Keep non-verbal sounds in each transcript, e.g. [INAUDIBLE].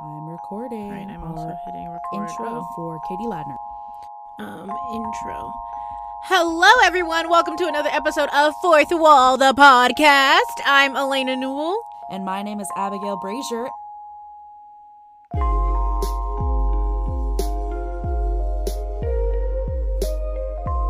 I'm recording. Right, I'm also hitting record. intro Oh. for Katie Ladner. Um, intro. Hello, everyone. Welcome to another episode of Fourth Wall, the podcast. I'm Elena Newell. And my name is Abigail Brazier.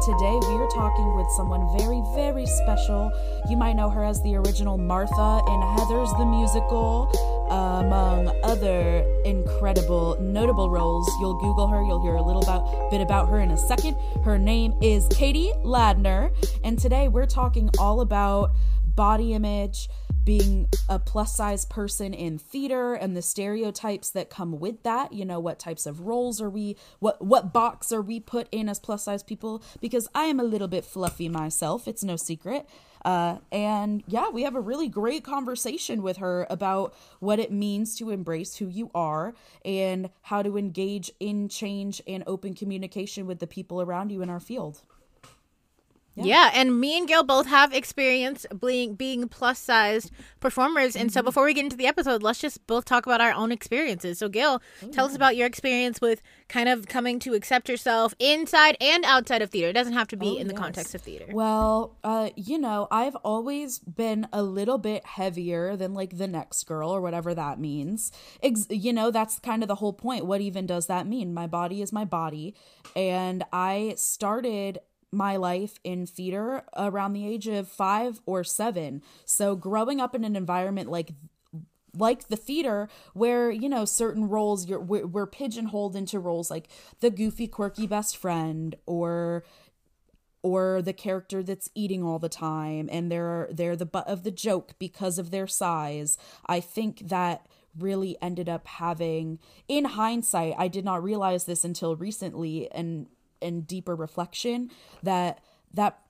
Today we are talking with someone very, very special. You might know her as the original Martha in Heathers the Musical, among other incredible, notable roles. You'll Google her, you'll hear a little about, bit about her in a second. Her name is Katie Ladner, and today we're talking all about body image, being a plus size person in theater and the stereotypes that come with that you know what types of roles are we what what box are we put in as plus size people because i am a little bit fluffy myself it's no secret uh, and yeah we have a really great conversation with her about what it means to embrace who you are and how to engage in change and open communication with the people around you in our field Yeah. and me and Gail both have experience being being plus sized performers. And so Mm-hmm. before we get into the episode, let's just both talk about our own experiences. So Gail, Oh, tell us about your experience with kind of coming to accept yourself inside and outside of theater. It doesn't have to be Oh, in the yes. context of theater. Well, uh, you know, I've always been a little bit heavier than like the next girl or whatever that means. Ex- you know, that's kind of the whole point. What even does that mean? My body is my body. And I started my life in theater around the age of five or seven. So growing up in an environment like like the theater where you know certain roles you're we're, we're pigeonholed into roles like the goofy quirky best friend or or the character that's eating all the time and they're they're the butt of the joke because of their size i think that really ended up having in hindsight i did not realize this until recently and and deeper reflection that that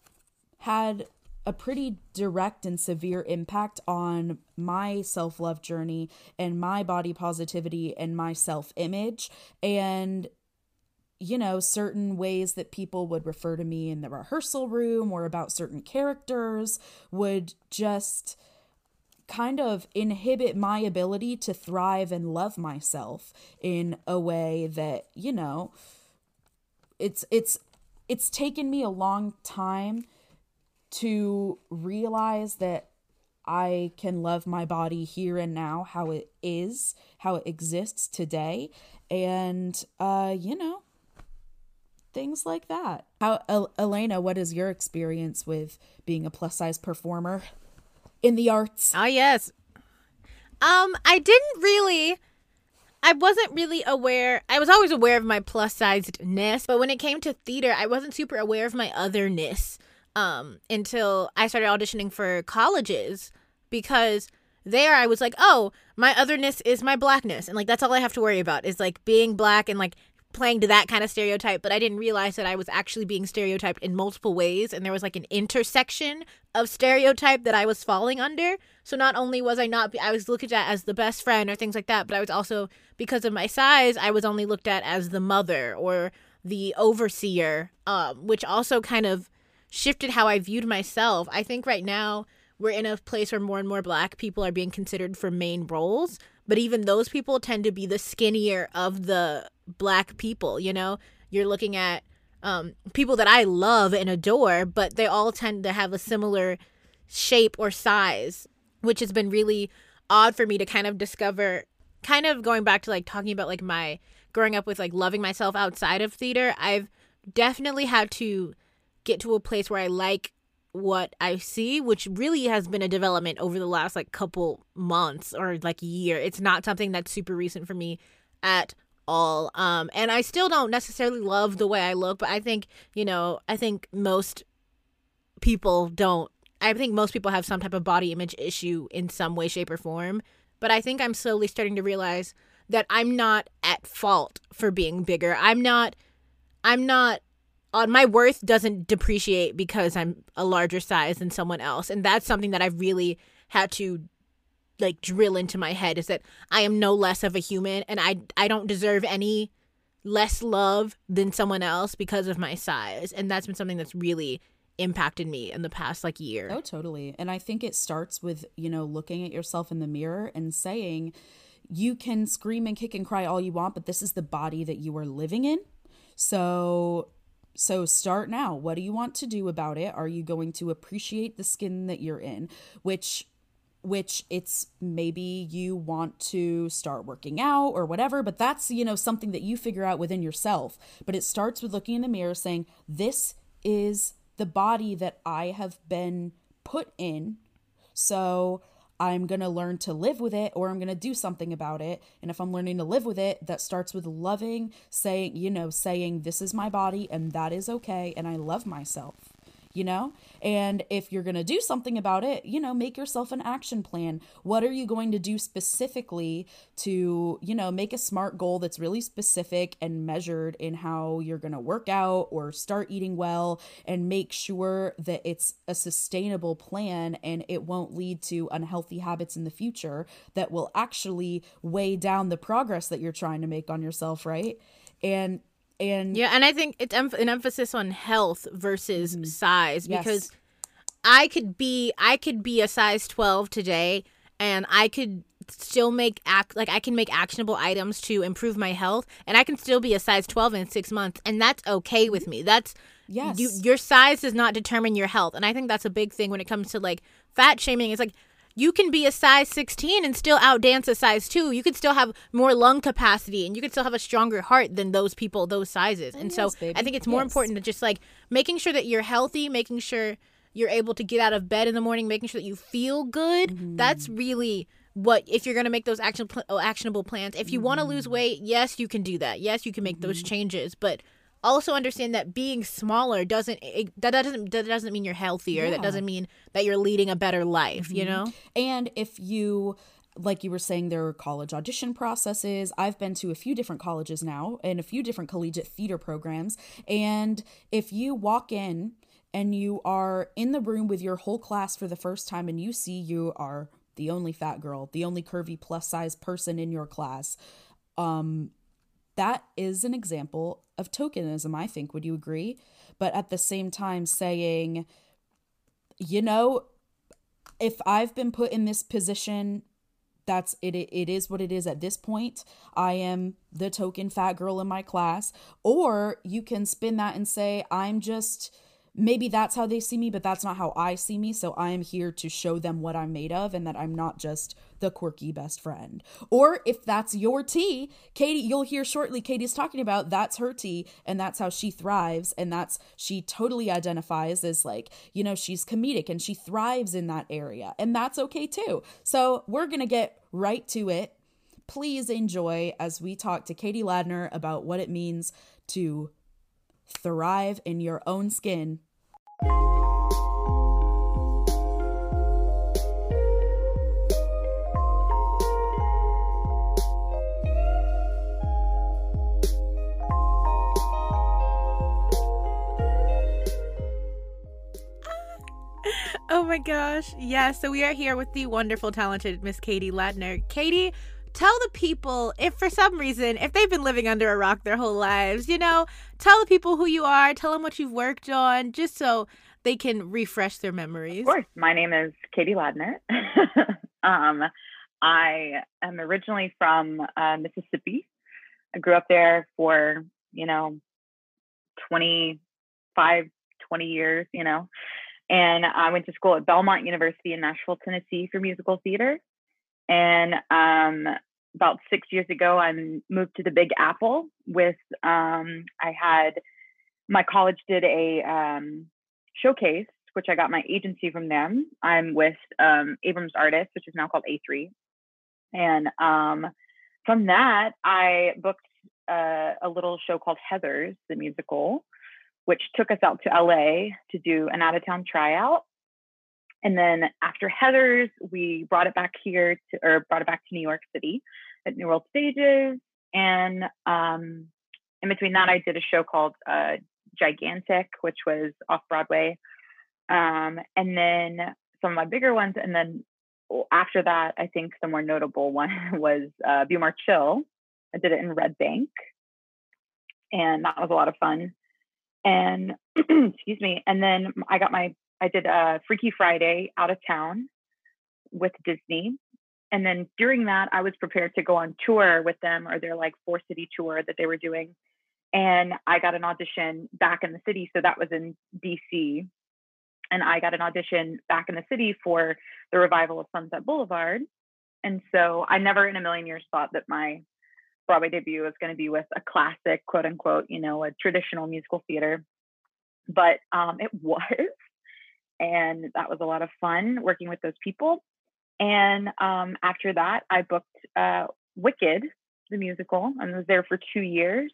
had a pretty direct and severe impact on my self love journey and my body positivity and my self image. And, you know, certain ways that people would refer to me in the rehearsal room or about certain characters would just kind of inhibit my ability to thrive and love myself in a way that, you know, it's it's it's taken me a long time to realize that I can love my body here and now, how it is, how it exists today, and uh, you know, things like that. How El- Elena, what is your experience with being a plus size performer in the arts? Oh yes. Um, I didn't really I wasn't really aware. I was always aware of my plus sizedness, but when it came to theater, I wasn't super aware of my otherness um until I started auditioning for colleges because there I was like, "Oh, my otherness is my blackness." And like that's all I have to worry about is like being black and like playing to that kind of stereotype, but I didn't realize that I was actually being stereotyped in multiple ways and there was like an intersection of stereotype that I was falling under. So not only was I not I was looked at as the best friend or things like that, but I was also because of my size, I was only looked at as the mother or the overseer, um, which also kind of shifted how I viewed myself. I think right now we're in a place where more and more black people are being considered for main roles, but even those people tend to be the skinnier of the black people, you know? You're looking at um, people that I love and adore, but they all tend to have a similar shape or size, which has been really odd for me to kind of discover. Kind of going back to like talking about like my growing up with like loving myself outside of theater, I've definitely had to get to a place where I like what I see, which really has been a development over the last like couple months or like year. It's not something that's super recent for me at all. Um and I still don't necessarily love the way I look, but I think, you know, I think most people don't I think most people have some type of body image issue in some way shape or form, but I think I'm slowly starting to realize that I'm not at fault for being bigger. I'm not I'm not on my worth doesn't depreciate because I'm a larger size than someone else. And that's something that I've really had to like drill into my head is that I am no less of a human and I I don't deserve any less love than someone else because of my size. And that's been something that's really impacted me in the past like year. Oh, totally. And I think it starts with, you know, looking at yourself in the mirror and saying, you can scream and kick and cry all you want, but this is the body that you are living in. So so start now. What do you want to do about it? Are you going to appreciate the skin that you're in? Which which it's maybe you want to start working out or whatever, but that's, you know, something that you figure out within yourself. But it starts with looking in the mirror saying, "This is the body that I have been put in." So, I'm going to learn to live with it or I'm going to do something about it. And if I'm learning to live with it, that starts with loving, saying, you know, saying, this is my body and that is okay. And I love myself you know? And if you're going to do something about it, you know, make yourself an action plan. What are you going to do specifically to, you know, make a smart goal that's really specific and measured in how you're going to work out or start eating well and make sure that it's a sustainable plan and it won't lead to unhealthy habits in the future that will actually weigh down the progress that you're trying to make on yourself, right? And and yeah and i think it's em- an emphasis on health versus mm-hmm. size because yes. i could be i could be a size 12 today and i could still make act like i can make actionable items to improve my health and i can still be a size 12 in six months and that's okay with me that's yes you, your size does not determine your health and i think that's a big thing when it comes to like fat shaming it's like you can be a size 16 and still outdance a size 2 you could still have more lung capacity and you could still have a stronger heart than those people those sizes and yes, so baby. i think it's more yes. important to just like making sure that you're healthy making sure you're able to get out of bed in the morning making sure that you feel good mm-hmm. that's really what if you're going to make those action pl- actionable plans if you mm-hmm. want to lose weight yes you can do that yes you can make mm-hmm. those changes but also understand that being smaller doesn't it, that doesn't that doesn't mean you're healthier. Yeah. That doesn't mean that you're leading a better life. Mm-hmm. You know. And if you like you were saying there are college audition processes i've been to a few different colleges now and a few different collegiate theater programs and if you walk in and you are in the room with your whole class for the first time and you see you are the only fat girl the only curvy plus size person in your class um that is an example of tokenism, I think. Would you agree? But at the same time, saying, you know, if I've been put in this position, that's it, it. Is what it is at this point. I am the token fat girl in my class. Or you can spin that and say, I'm just maybe that's how they see me, but that's not how I see me. So I am here to show them what I'm made of and that I'm not just the quirky best friend. Or if that's your tea, Katie, you'll hear shortly, Katie's talking about that's her tea and that's how she thrives. And that's, she totally identifies as like, you know, she's comedic and she thrives in that area. And that's okay too. So we're going to get right to it. Please enjoy as we talk to Katie Ladner about what it means to thrive in your own skin. Oh my gosh. Yeah, so we are here with the wonderful, talented Miss Katie Ladner. Katie, tell the people if for some reason if they've been living under a rock their whole lives you know tell the people who you are tell them what you've worked on just so they can refresh their memories. of course. My name is katie ladner. [LAUGHS] Um, i am originally from uh, mississippi. I grew up there for you know 25 20 years you know and i went to school at belmont university in nashville tennessee for musical theater and um, about six years ago, I moved to the Big Apple with, um, I had, my college did a um, showcase, which I got my agency from them. I'm with um, Abrams Artists, which is now called A3. And um, from that, I booked uh, a little show called Heathers, the musical, which took us out to LA to do an out of town tryout. And then after Heathers, we brought it back here to, or brought it back to New York City at New World Stages. And um, in between that, I did a show called uh, Gigantic, which was off Broadway. Um, and then some of my bigger ones. And then after that, I think the more notable one [LAUGHS] was uh, Chill. I did it in Red Bank. And that was a lot of fun. And [CLEARS THROAT] excuse me. And then I got my I did a Freaky Friday out of town with Disney. and then during that, I was prepared to go on tour with them or their like four city tour that they were doing. And I got an audition back in the city. So that was in DC. And I got an audition back in the city for the revival of Sunset Boulevard. And so I never in a million years thought that my Broadway debut was going to be with a classic, quote unquote, you know, a traditional musical theater. But um, it [LAUGHS] was. And that was a lot of fun working with those people. And um, after that, I booked uh, Wicked, the musical, and was there for two years.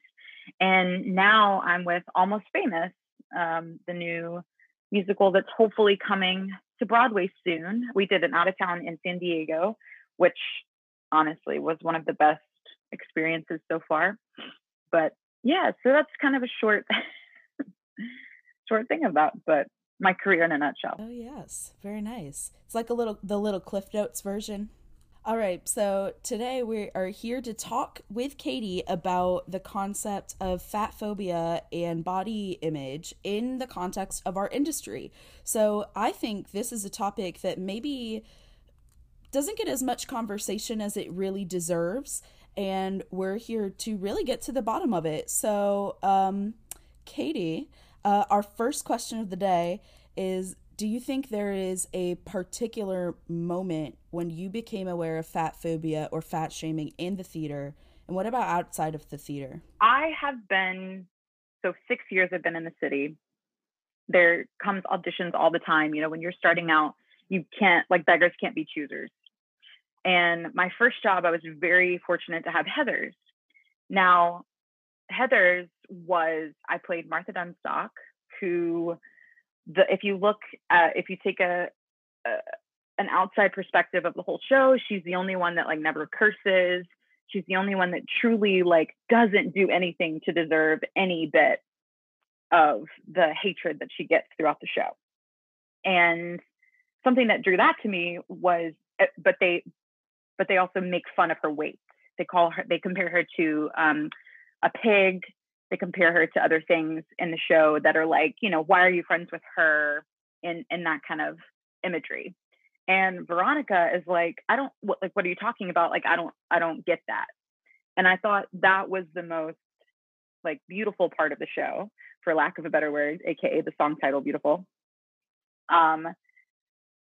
And now I'm with Almost Famous, um, the new musical that's hopefully coming to Broadway soon. We did an out of town in San Diego, which honestly was one of the best experiences so far. But yeah, so that's kind of a short [LAUGHS] short thing about but my career in a nutshell. Oh yes, very nice. It's like a little the little Cliff Notes version. All right, so today we are here to talk with Katie about the concept of fat phobia and body image in the context of our industry. So I think this is a topic that maybe doesn't get as much conversation as it really deserves, and we're here to really get to the bottom of it. So, um, Katie, uh, our first question of the day is Do you think there is a particular moment when you became aware of fat phobia or fat shaming in the theater? And what about outside of the theater? I have been, so six years I've been in the city. There comes auditions all the time. You know, when you're starting out, you can't, like, beggars can't be choosers. And my first job, I was very fortunate to have Heathers. Now, Heathers was I played Martha Dunnstock, who the if you look at if you take a, a an outside perspective of the whole show, she's the only one that like never curses. She's the only one that truly like doesn't do anything to deserve any bit of the hatred that she gets throughout the show. And something that drew that to me was eh, but they but they also make fun of her weight. They call her they compare her to um, a pig. They compare her to other things in the show that are like, you know, why are you friends with her? In in that kind of imagery. And Veronica is like, I don't what, like. What are you talking about? Like, I don't, I don't get that. And I thought that was the most like beautiful part of the show, for lack of a better word, aka the song title, "Beautiful." Um,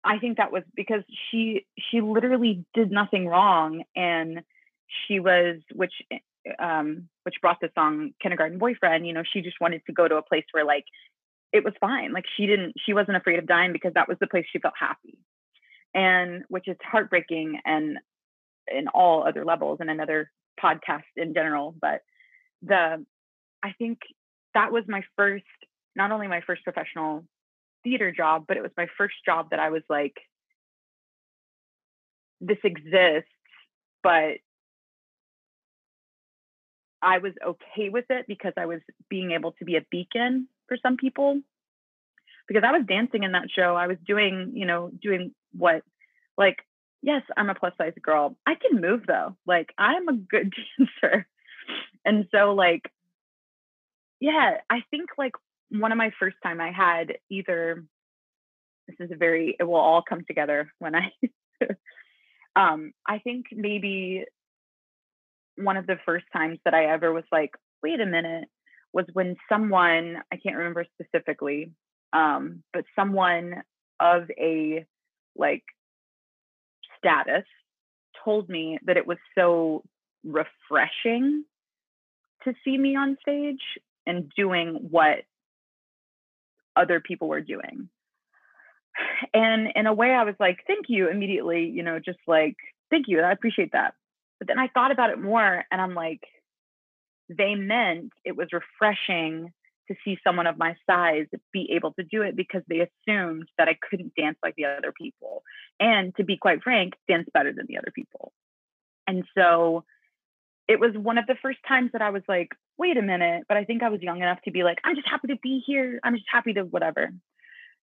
I think that was because she she literally did nothing wrong, and she was, which um, which brought the song kindergarten boyfriend you know she just wanted to go to a place where like it was fine like she didn't she wasn't afraid of dying because that was the place she felt happy. And which is heartbreaking and in all other levels and another podcast in general but the i think that was my first not only my first professional theater job but it was my first job that i was like this exists but I was okay with it because I was being able to be a beacon for some people. Because I was dancing in that show, I was doing, you know, doing what, like, yes, I'm a plus size girl. I can move though. Like, I'm a good [LAUGHS] dancer. And so, like, yeah, I think like one of my first time I had either, this is a very, it will all come together when I, [LAUGHS] um, I think maybe one of the first times that I ever was like, wait a minute, was when someone, I can't remember specifically, um, but someone of a like status told me that it was so refreshing to see me on stage and doing what other people were doing. And in a way, I was like, thank you immediately, you know, just like, thank you. I appreciate that. But then I thought about it more and I'm like, they meant it was refreshing to see someone of my size be able to do it because they assumed that I couldn't dance like the other people. And to be quite frank, dance better than the other people. And so it was one of the first times that I was like, wait a minute, but I think I was young enough to be like, I'm just happy to be here. I'm just happy to whatever.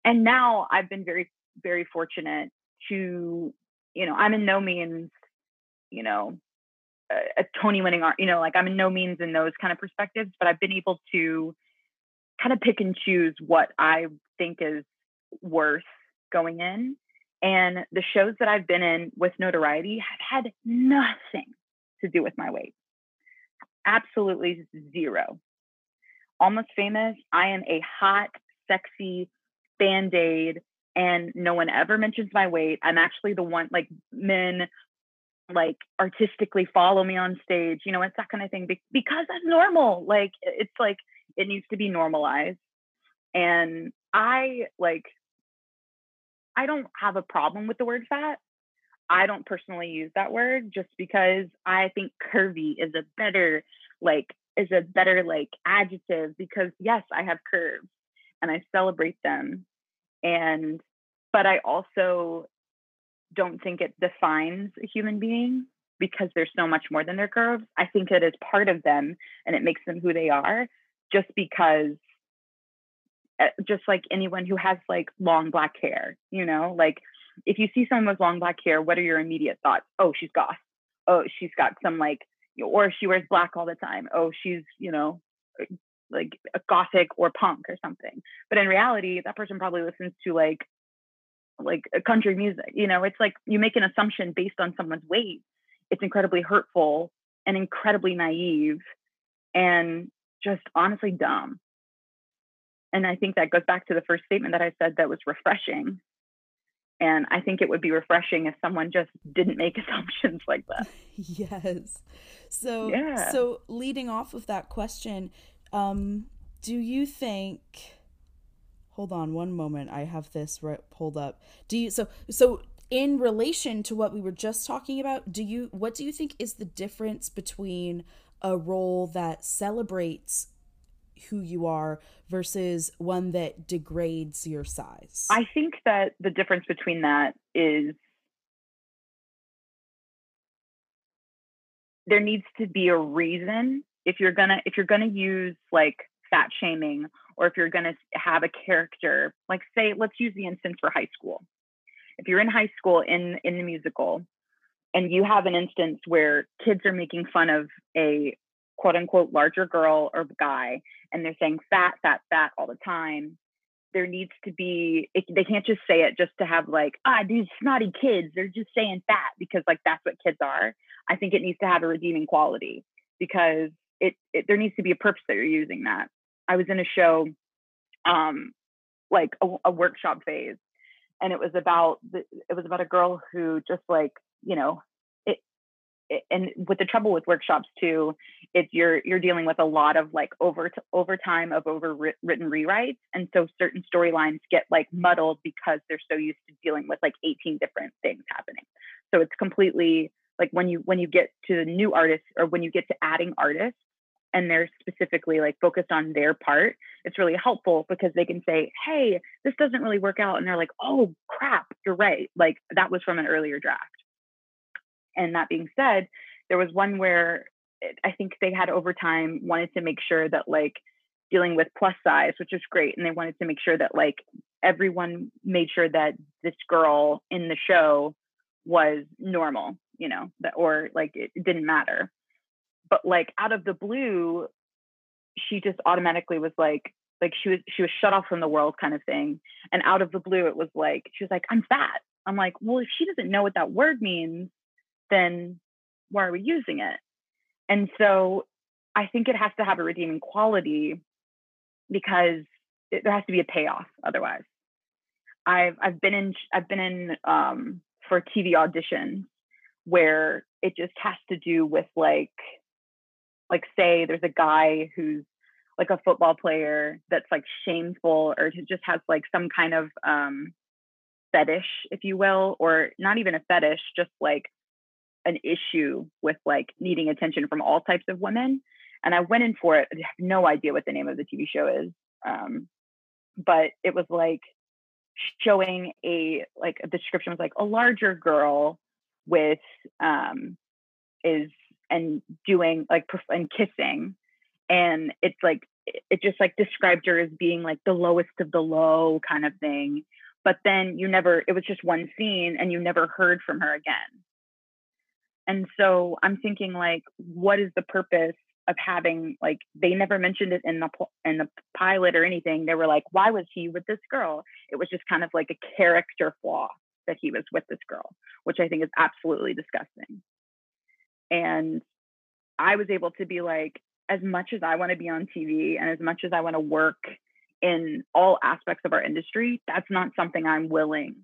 And now I've been very, very fortunate to, you know, I'm in no means, you know, a, Tony winning art, you know, like I'm in no means in those kind of perspectives, but I've been able to kind of pick and choose what I think is worth going in. And the shows that I've been in with notoriety have had nothing to do with my weight. Absolutely zero. Almost famous, I am a hot, sexy band aid, and no one ever mentions my weight. I'm actually the one, like, men like artistically follow me on stage you know it's that kind of thing because that's normal like it's like it needs to be normalized. And i like i don't have a problem with the word fat. I don't personally use that word just because i think curvy is a better like is a better like adjective because yes i have curves and i celebrate them. And but i also don't think it defines a human being because there's so much more than their curves. I think it is part of them and it makes them who they are just because eh, just like anyone who has like long black hair, you know, like if you see someone with long black hair, what are your immediate thoughts? Oh, she's goth. Oh, she's got some like, or she wears black all the time. Oh, she's, you know, eh, like a gothic or punk or something. But in reality, that person probably listens to like like country music. You know, it's like you make an assumption based on someone's weight. It's incredibly hurtful and incredibly naive and just honestly dumb. And I think that goes back to the first statement that I said that was refreshing. And I think it would be refreshing if someone just didn't make [LAUGHS] assumptions like that. [LAUGHS] Yes. So yeah. so leading off of that question, um, do you think hold on one moment. I have this right pulled up. Do you so so in relation to what we were just talking about do you what do you think is the difference between a role that celebrates who you are versus one that degrades your size? I think that the difference between that is there needs to be a reason if you're gonna if you're gonna use like fat shaming or if you're going to have a character like say let's use the instance for high school. If you're in high school in in the musical and you have an instance where kids are making fun of a quote unquote larger girl or guy and they're saying fat fat fat all the time there needs to be it, they can't just say it just to have like ah these snotty kids they're just saying fat because like that's what kids are. I think it needs to have a redeeming quality because it, it there needs to be a purpose that you're using that I was in a show, um, like a, a workshop phase, and it was about the, it was about a girl who just like you know it, it, and with the trouble with workshops too it's you're you're dealing with a lot of like over overtime of overwritten rewrites and so certain storylines get like muddled because they're so used to dealing with like 18 different things happening. So it's completely like when you when you get to new artists or when you get to adding artists and they're specifically like focused on their part, it's really helpful because they can say, Hey, this doesn't really work out. And they're like, Oh crap, you're right. Like that was from an earlier draft. And that being said, there was one where I think they had overtime wanted to make sure that like dealing with plus size, which is great. And they wanted to make sure that like everyone made sure that this girl in the show was normal, you know, that or like it didn't matter but like out of the blue she just automatically was like like she was she was shut off from the world kind of thing and out of the blue it was like she was like i'm fat. I'm like well if she doesn't know what that word means then why are we using it? And so i think it has to have a redeeming quality because it, there has to be a payoff otherwise. I've i've been in i've been in um for tv auditions where it just has to do with like like say there's a guy who's like a football player that's like shameful or just has like some kind of um fetish if you will or not even a fetish just like an issue with like needing attention from all types of women. And i went in for it i have no idea what the name of the tv show is um but it was like showing a like the description was like a larger girl with um is and doing like and kissing. And it's like it just like described her as being like the lowest of the low kind of thing. But then you never it was just one scene and you never heard from her again. And so i'm thinking like what is the purpose of having like they never mentioned it in the in the pilot or anything. They were like why was he with this girl? It was just kind of like a character flaw that he was with this girl, which I think is absolutely disgusting. And I was able to be like, as much as I want to be on TV and as much as I want to work in all aspects of our industry, that's not something I'm willing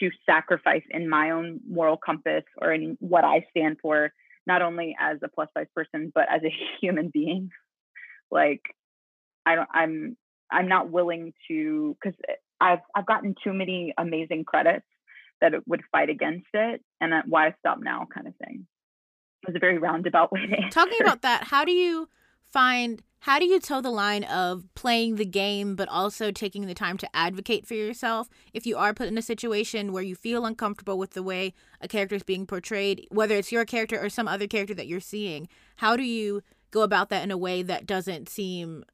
to sacrifice in my own moral compass or in what I stand for, not only as a plus size person, but as a [LAUGHS] human being. Like, I don't, I'm, I'm not willing to, because I've, I've gotten too many amazing credits that it would fight against it, and that why stop now, kind of thing. It was a very roundabout way. Talking about that, how do you find how do you toe the line of playing the game but also taking the time to advocate for yourself? If you are put in a situation where you feel uncomfortable with the way a character is being portrayed whether it's your character or some other character that you're seeing how do you go about that in a way that doesn't seem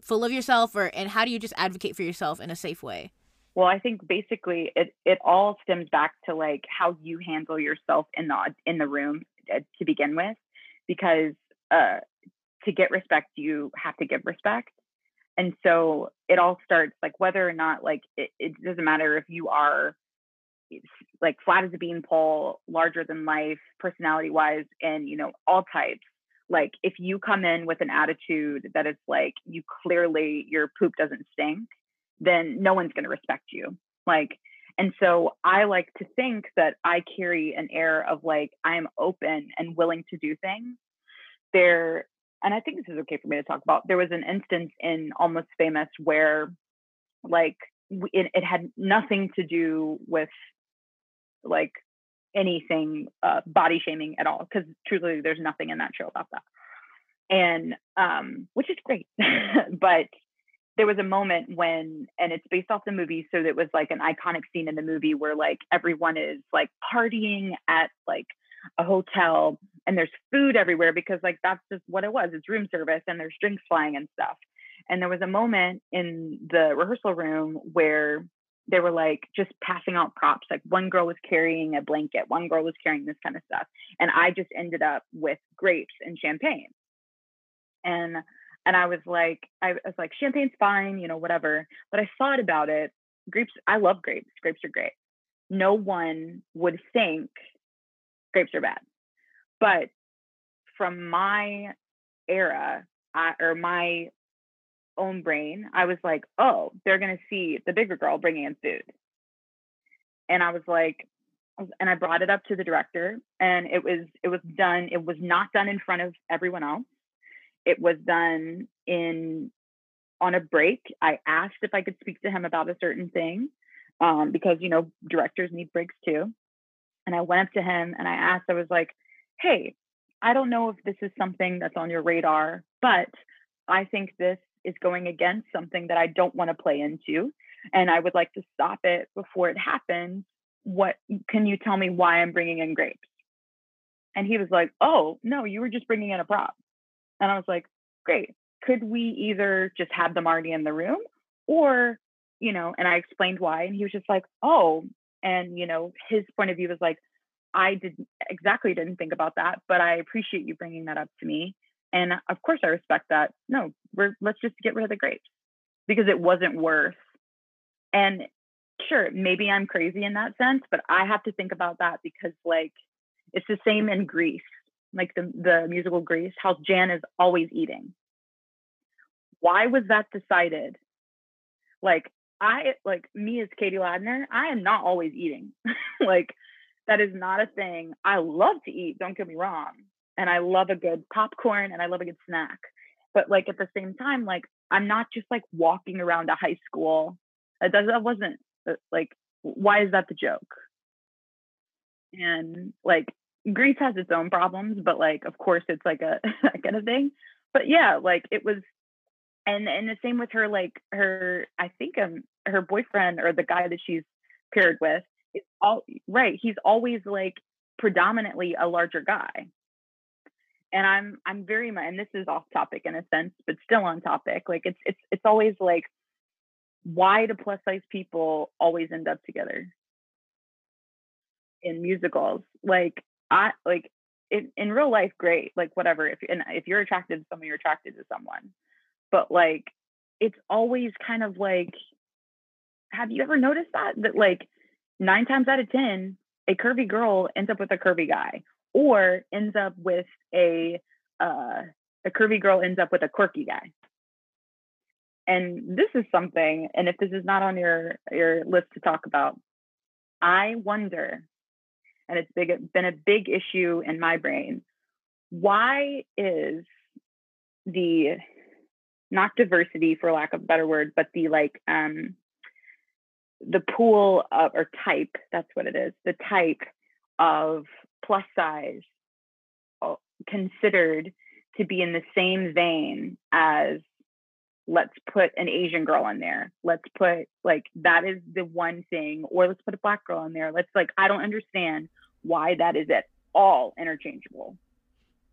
full of yourself or and how do you just advocate for yourself in a safe way? Well i think basically it it all stems back to like how you handle yourself in the in the room to begin with because uh to get respect, you have to give respect. And so it all starts like whether or not like it, it doesn't matter if you are like flat as a beanpole, larger than life, personality wise, and you know, all types. Like if you come in with an attitude that is like you clearly your poop doesn't stink, then no one's gonna respect you. Like and so I like to think that I carry an air of like I am open and willing to do things. There and I think this is okay for me to talk about. There was an instance in Almost Famous where, like, it, it had nothing to do with like anything uh, body shaming at all, because truly, there's nothing in that show about that, and um, which is great. [LAUGHS] but there was a moment when, and it's based off the movie, so it was like an iconic scene in the movie where like everyone is like partying at like a hotel and there's food everywhere because like that's just what it was it's room service and there's drinks flying and stuff. And there was a moment in the rehearsal room where they were like just passing out props like one girl was carrying a blanket one girl was carrying this kind of stuff and i just ended up with grapes and champagne. And and i was like i was like champagne's fine you know whatever but i thought about it grapes i love grapes grapes are great no one would think grapes are bad. But from my era I, or my own brain, I was like, oh, they're going to see the bigger girl bringing in food. And I was like, oh, and I brought it up to the director and it was it was done it was not done in front of everyone else it was done in on a break I asked if I could speak to him about a certain thing um, because you know directors need breaks too and I went up to him and I asked, I was like, hey, I don't know if this is something that's on your radar, but I think this is going against something that I don't want to play into. And I would like to stop it before it happens. What can you tell me why I'm bringing in grapes? And he was like, oh, no, you were just bringing in a prop. And I was like, great. Could we either just have them already in the room or, you know, and I explained why. And he was just like, oh, and you know his point of view was like i did exactly didn't think about that but i appreciate you bringing that up to me and of course i respect that no we're let's just get rid of the grapes because it wasn't worth and sure maybe i'm crazy in that sense but i have to think about that because like it's the same in grease like the the musical grease how jan is always eating why was that decided like I like me as Katie Ladner, I am not always eating. [LAUGHS] like that is not a thing. I love to eat, don't get me wrong. And I love a good popcorn and I love a good snack. But like at the same time, like I'm not just like walking around a high school. That does that wasn't uh, like why is that the joke? And like Grease has its own problems, but like of course it's like a [LAUGHS] kind of thing. But yeah, like it was and and the same with her like her i think um her boyfriend or the guy that she's paired with is all right he's always like predominantly a larger guy and i'm i'm very much and this is off topic in a sense but still on topic like it's it's it's always like why do plus size people always end up together in musicals like i like in, in real life great like whatever if and if you're attracted to someone you're attracted to someone but like it's always kind of like have you ever noticed that that like nine times out of 10, a curvy girl ends up with a curvy guy or ends up with a, uh, a curvy girl ends up with a quirky guy. And this is something, and if this is not on your, your list to talk about, I wonder, and it's big, been a big issue in my brain. Why is the not diversity for lack of a better word, but the like um the pool of or type, that's what it is, the type of plus size uh, considered to be in the same vein as let's put an Asian girl in there. Let's put like that is the one thing, or let's put a black girl in there. Let's like I don't understand why that is at all interchangeable.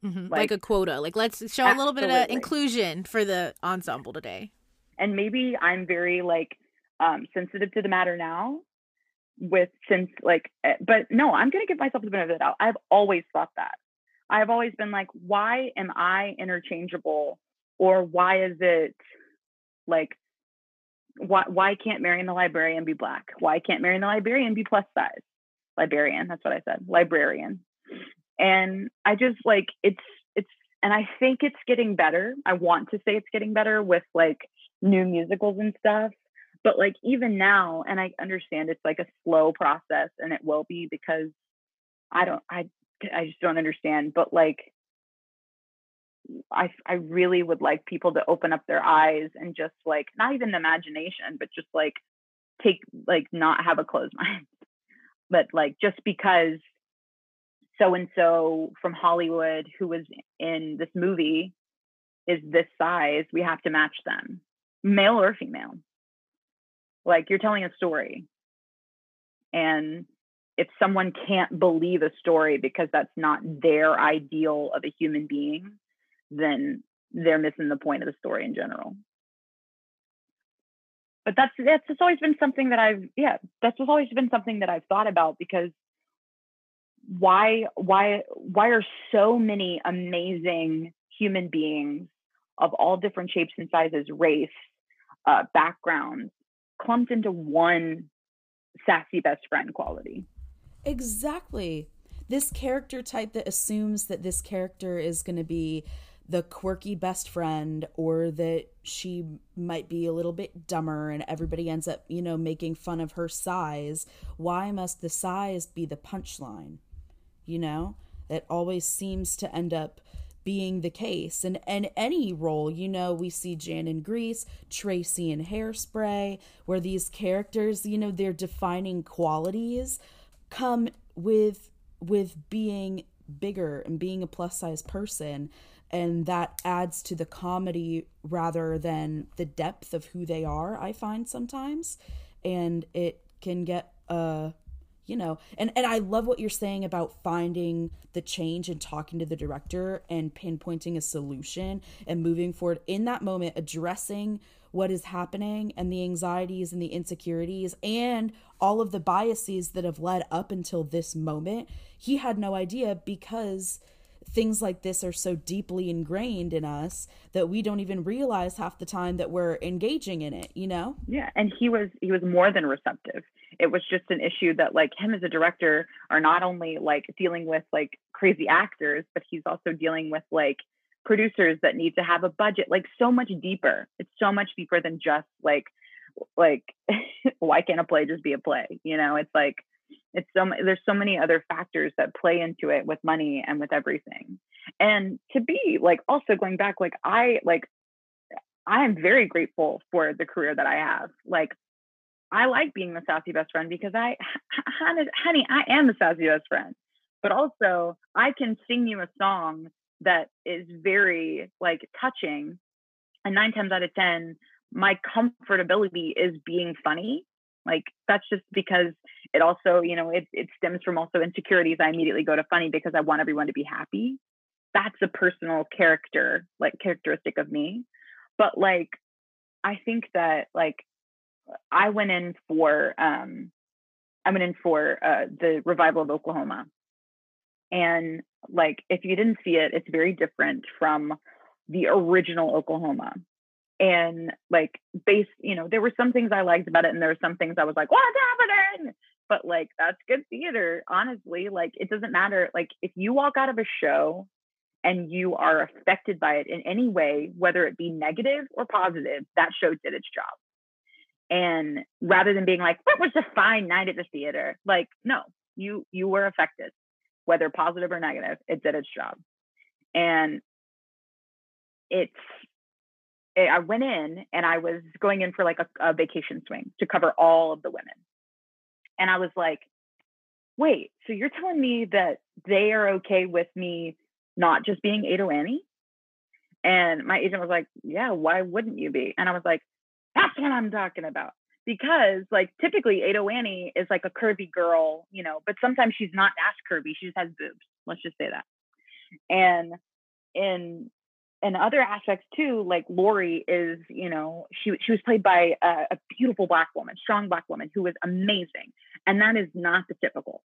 Mm-hmm. Like, like, a quota. Like let's show absolutely. a little bit of inclusion for the ensemble today. And maybe I'm very like um sensitive to the matter now with since like eh, but no, I'm gonna give myself the benefit of the doubt. I've always thought that. I've always been like, why am I interchangeable? Or why is it like why why can't Marion the librarian be black? Why can't Marion the librarian be plus size? Librarian, that's what I said. Librarian and i just like it's it's and i think it's getting better i want to say it's getting better with like new musicals and stuff but like even now and i understand it's like a slow process and it will be because i don't i i just don't understand but like I I really would like people to open up their eyes and just like not even imagination, but just like take like not have a closed [LAUGHS] mind. But like just because so and so from Hollywood who was in this movie is this size, we have to match them, male or female. Like you're telling a story. And if someone can't believe a story because that's not their ideal of a human being, then they're missing the point of the story in general. But that's that's just always been something that I've yeah, that's just always been something that I've thought about because why why why are so many amazing human beings of all different shapes and sizes race uh, backgrounds clumped into one sassy best friend quality exactly this character type that assumes that this character is going to be the quirky best friend or that she might be a little bit dumber and everybody ends up you know making fun of her size why must the size be the punchline you know? That always seems to end up being the case. And and any role, you know, we see Jan in Grease, Tracy in Hairspray, where these characters, you know, their defining qualities come with with being bigger and being a plus size person and that adds to the comedy rather than the depth of who they are i find sometimes. And it can get uh you know and and i love what you're saying about finding the change and talking to the director and pinpointing a solution and moving forward. In that moment addressing what is happening and the anxieties and the insecurities and all of the biases that have led up until this moment he had no idea because things like this are so deeply ingrained in us that we don't even realize half the time that we're engaging in it you know? Yeah and he was he was more than receptive. It was just an issue that like him as a director are not only like dealing with like crazy actors but he's also dealing with like producers that need to have a budget like so much deeper. It's so much deeper than just like like [LAUGHS] why can't a play just be a play? You know it's like it's so there's so many other factors that play into it with money and with everything. And to be like also going back like i like i am very grateful for the career that i have. Like i like being the sassy best friend because i honey i am the sassy best friend. But also i can sing you a song that is very like touching and nine times out of ten my comfortability is being funny. Like that's just because it also, you know, it, it stems from also insecurities. I immediately go to funny because I want everyone to be happy. That's a personal character, like characteristic of me. But like, I think that like I went in for um I went in for uh the revival of Oklahoma. And like if you didn't see it, it's very different from the original Oklahoma and like based you know there were some things i liked about it and there were some things i was like what's happening but like that's good theater, honestly. Like it doesn't matter. Like if you walk out of a show and you are affected by it in any way, whether it be negative or positive, that show did its job. And rather than being like, that was a fine night at the theater, like, no, you you were affected, whether positive or negative, it did its job. And it's it, I went in and I was going in for like a, a vacation swing to cover all of the women. And I was like, wait, so you're telling me that they are okay with me not just being Ado Annie? And my agent was like, yeah, why wouldn't you be? And I was like, that's what I'm talking about. Because like typically Ado Annie is like a curvy girl, you know, but sometimes she's not as curvy. She just has boobs. Let's just say that. And in and other aspects too, like Laurey is, you know, she she was played by a, a, beautiful black woman, strong black woman who was amazing, and that is not the typical.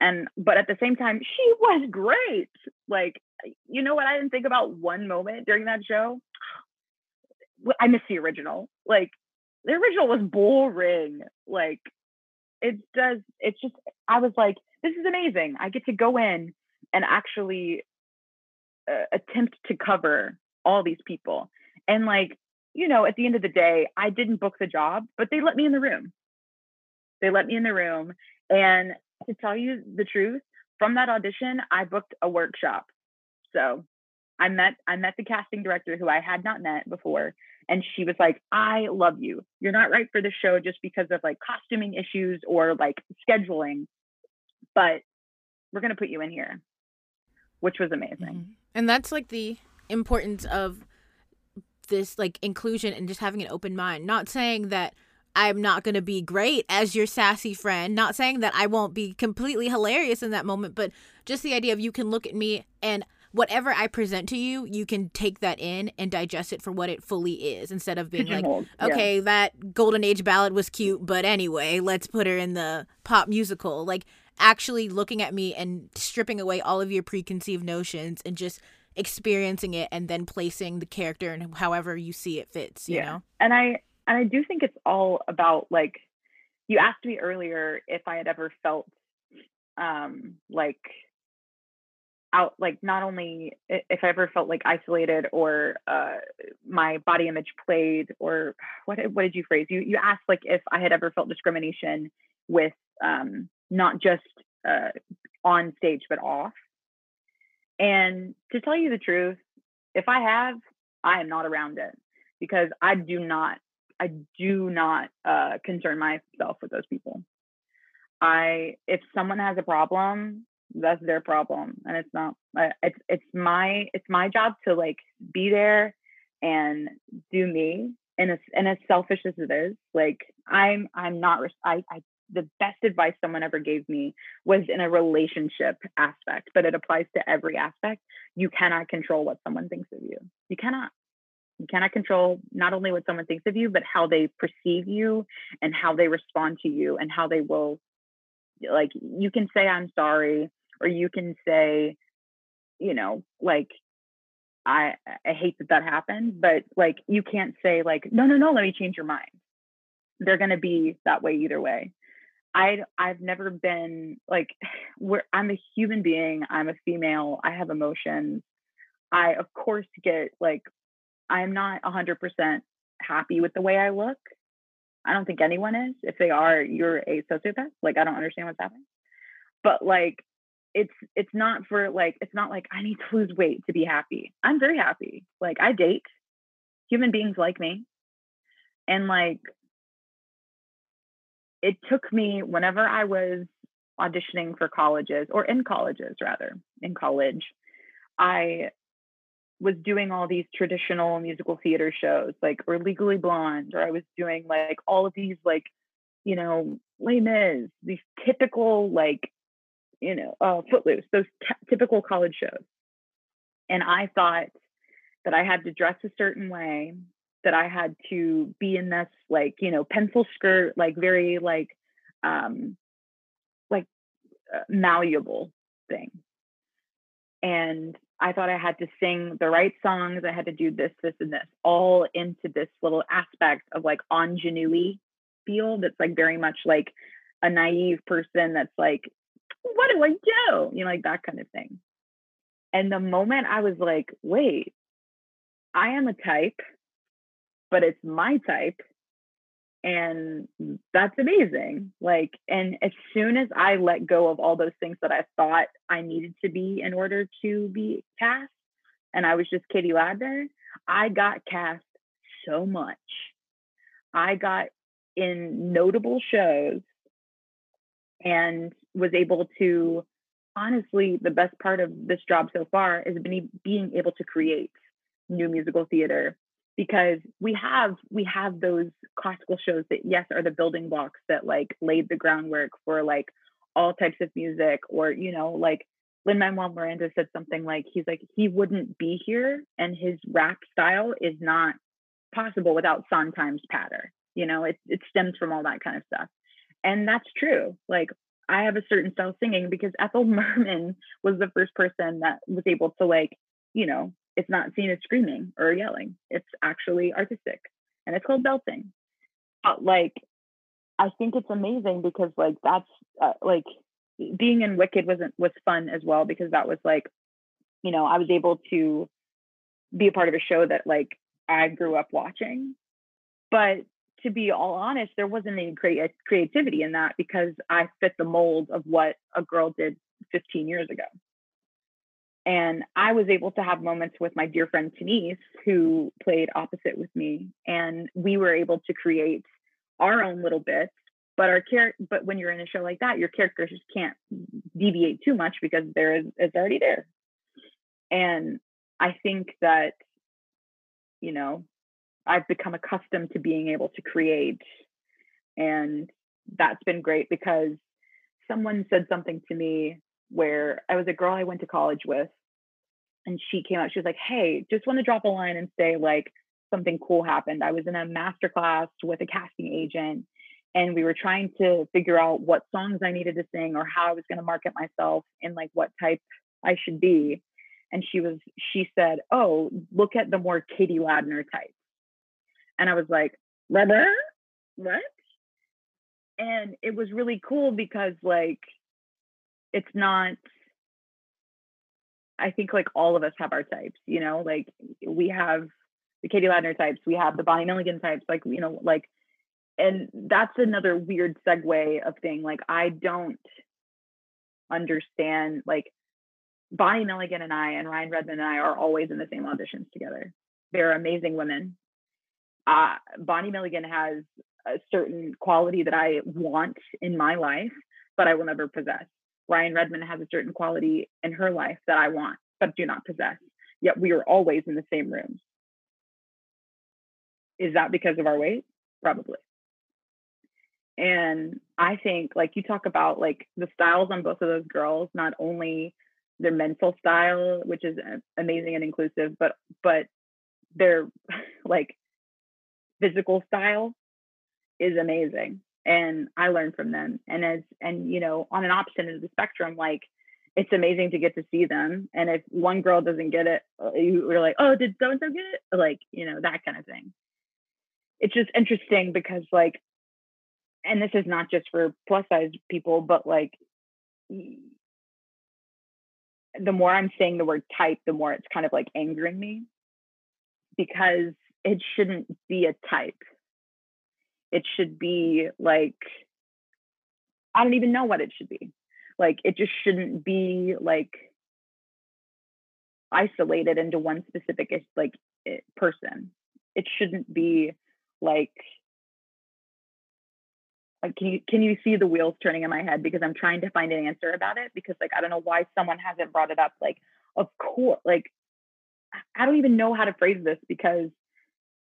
And but at the same time, she was great. Like, you know what? I didn't think about one moment during that show. I miss the original. Like, the original was boring. Like, it does. It's just. I was like, this is amazing. I get to go in and actually uh, attempt to cover all these people. And like, you know, at the end of the day, I didn't book the job, but they let me in the room. They let me in the room. And to tell you the truth, from that audition, I booked a workshop. So I met I met the casting director who I had not met before and she was like I love you. You're not right for the show just because of like costuming issues or like scheduling, but we're going to put you in here. Which was amazing. Mm-hmm. And that's like the importance of this like inclusion and just having an open mind. Not saying that I'm not going to be great as your sassy friend, not saying that I won't be completely hilarious in that moment, but just the idea of you can look at me and whatever I present to you, you can take that in and digest it for what it fully is instead of being like, okay, yeah. that golden age ballad was cute, but anyway, let's put her in the pop musical. Like actually looking at me and stripping away all of your preconceived notions and just experiencing it and then placing the character and however you see it fits you yeah. know and i and i do think it's all about like you asked me earlier if i had ever felt um like out like not only if i ever felt like isolated or uh my body image played or what what did you phrase you you asked like if i had ever felt discrimination with um not just uh, on stage but off. And to tell you the truth, if I have, I am not around it because I do not, I do not uh, concern myself with those people. I, if someone has a problem, that's their problem, and it's not. It's it's my it's my job to like be there and do me, and as and as selfish as it is, like I'm I'm not I I the best advice someone ever gave me was in a relationship aspect, but it applies to every aspect. You cannot control what someone thinks of you. You cannot. You cannot control not only what someone thinks of you, but how they perceive you and how they respond to you and how they will, like, you can say, I'm sorry, or you can say, you know, like, I, I hate that that happened, but like, you can't say, like, no, no, no, let me change your mind. They're going to be that way either way. I I've never been like [SIGHS] where I'm a human being. I'm a female. I have emotions. I of course get like I'm not 100% happy with the way I look. I don't think anyone is. If they are, you're a sociopath. Like I don't understand what's happening. But like it's it's not for like it's not like I need to lose weight to be happy. I'm very happy. Like I date human beings like me. And like it took me whenever I was auditioning for colleges or in colleges rather in college i was doing all these traditional musical theater shows like or legally blonde or i was doing like all of these like you know Les Mis, these typical like you know uh, footloose those t- typical college shows. And i thought that i had to dress a certain way that I had to be in this like, you know, pencil skirt, like very like um like uh, malleable thing. And I thought I had to sing the right songs. I had to do this, this, and this, all into this little aspect of like ingenue feel that's like very much like a naive person that's like, what do I do? You know, like that kind of thing. And the moment I was like, wait, I am a type, but it's my type. And that's amazing. Like, and as soon as I let go of all those things that I thought I needed to be in order to be cast, and I was just Katie Ladner, I got cast so much. I got in notable shows and was able to honestly the best part of this job so far is being, being able to create new musical theater because we have we have those classical shows that yes are the building blocks that like laid the groundwork for like all types of music or you know like Lin Manuel Miranda said something like he's like he wouldn't be here and his rap style is not possible without Sondheim's patter. You know it it stems from all that kind of stuff. And that's true. Like I have a certain style singing because Ethel [LAUGHS] Merman was the first person that was able to like you know it's not seen as screaming or yelling. It's actually artistic and it's called belting. But like, I think it's amazing because like that's uh, like being in Wicked wasn't was fun as well because that was like, you know, I was able to be a part of a show that like I grew up watching. But to be all honest, there wasn't any creat- creativity in that because I fit the mold of what a girl did 15 years ago. And I was able to have moments with my dear friend Denise, who played opposite with me, and we were able to create our own little bits. But our character, but when you're in a show like that, your characters just can't deviate too much because there is it's already there. And I think that, you know, I've become accustomed to being able to create, and that's been great because someone said something to me where I was a girl I went to college with, and she came out. She was like, "Hey, just want to drop a line and say like something cool happened. I was in a master class with a casting agent, and we were trying to figure out what songs I needed to sing or how I was going to market myself and like what type I should be." And she was, she said, "Oh, look at the more Katie Ladner type," and I was like, "Ladner, what?" And it was really cool because like it's not I think like all of us have our types, you know, like we have the Katie Ladner types, we have the Bonnie Milligan types, like, you know, like, and that's another weird segue of thing. Like, I don't understand, like, Bonnie Milligan and I and Ryann Redmond and I are always in the same auditions together. They're amazing women. Uh, Bonnie Milligan has a certain quality that I want in my life, but I will never possess. Ryann Redmond has a certain quality in her life that I want, but do not possess. Yet we are always in the same rooms. Is that because of our weight? Probably. And I think, like you talk about, like the styles on both of those girls, not only their mental style, which is uh, amazing and inclusive, but but their [LAUGHS] like physical style is amazing and I learn from them. And as and you know, on an opposite end of the spectrum, like it's amazing to get to see them. And if one girl doesn't get it, uh, you are like, oh, did so and so get it? Like you know that kind of thing. It's just interesting because like, and this is not just for plus size people, but like. The more I'm saying the word type, the more it's kind of like angering me because it shouldn't be a type it should be like I don't even know what it should be. Like it just shouldn't be like isolated into one specific like person. It shouldn't be like like can you can you see the wheels turning in my head because I'm trying to find an answer about it because like I don't know why someone hasn't brought it up like of course like I don't even know how to phrase this because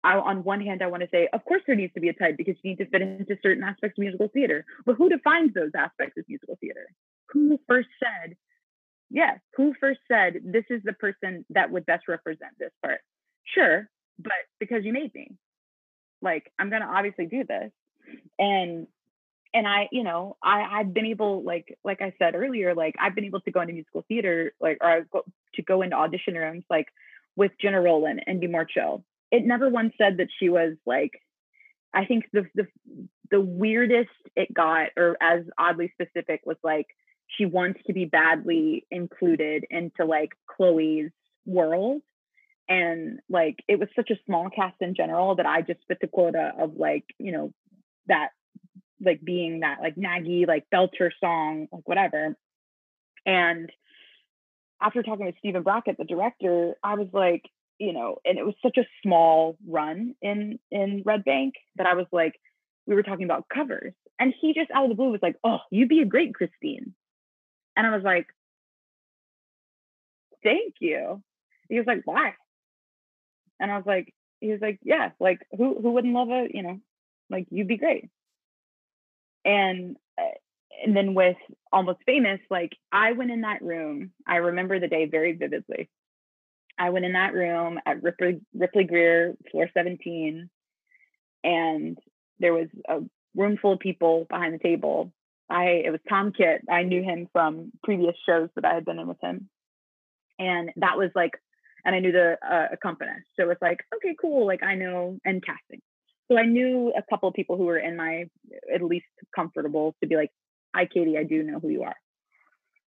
I, on one hand, I want to say, of course, there needs to be a type because you need to fit into certain aspects of musical theater. But who defines those aspects of musical theater? Who first said, yeah, who first said this is the person that would best represent this part? Sure, but because you made me, like I'm gonna obviously do this, and and I, you know, I I've been able, like like I said earlier, like I've been able to go into musical theater, like or I go, to go into audition rooms, like with Jenna Rolan and be more chill it never once said that she was like I think the the the weirdest it got, or as oddly specific, was like she wants to be badly included into like Chloe's world. And like it was such a small cast in general that I just fit the quota of like, you know, that like being that like naggy, like belter song, like whatever. And after talking with Stephen Brackett, the director, I was like, you know, and it was such a small run in in Red Bank that I was like, we were talking about covers. And he just out of the blue was like, Oh, you'd be a great Christine. And I was like, Thank you. He was like, Why? And I was like, he was like, Yeah, like who who wouldn't love a, you know, like you'd be great. And uh, and then with almost famous, like I went in that room. I remember the day very vividly. I went in that room at Ripley Ripley Grier, floor 17, and there was a room full of people behind the table. I it was Tom Kitt. I knew him from previous shows that I had been in with him, and that was like, and I knew the uh, accompanist. So it's like, okay, cool. Like I know and casting. So I knew a couple of people who were in my at least comfortable to be like, hi Katie, I do know who you are.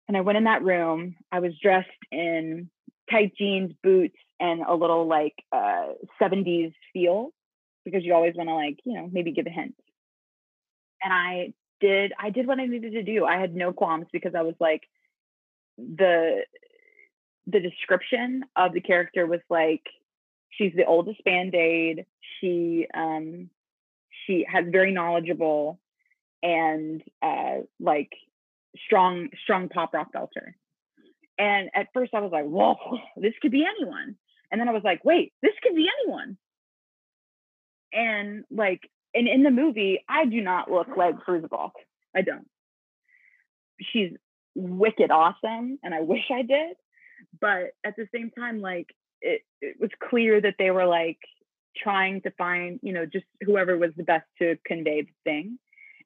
And I went in that room. I was dressed in tight jeans, boots, and a little like uh 70s feel because you always want to like, you know, maybe give a hint. And I did I did what I needed to do. I had no qualms because I was like the the description of the character was like she's the oldest band-aid. She um she has very knowledgeable and uh like strong strong pop rock belter. And at first I was like, whoa, [LAUGHS] this could be anyone. And then I was like, wait, this could be anyone. And like and in the movie i do not look like Fairuza Balk i don't. She's wicked awesome and i [LAUGHS] wish i did but at the same time like it, it was clear that they were like trying to find you know just whoever was the best to convey the thing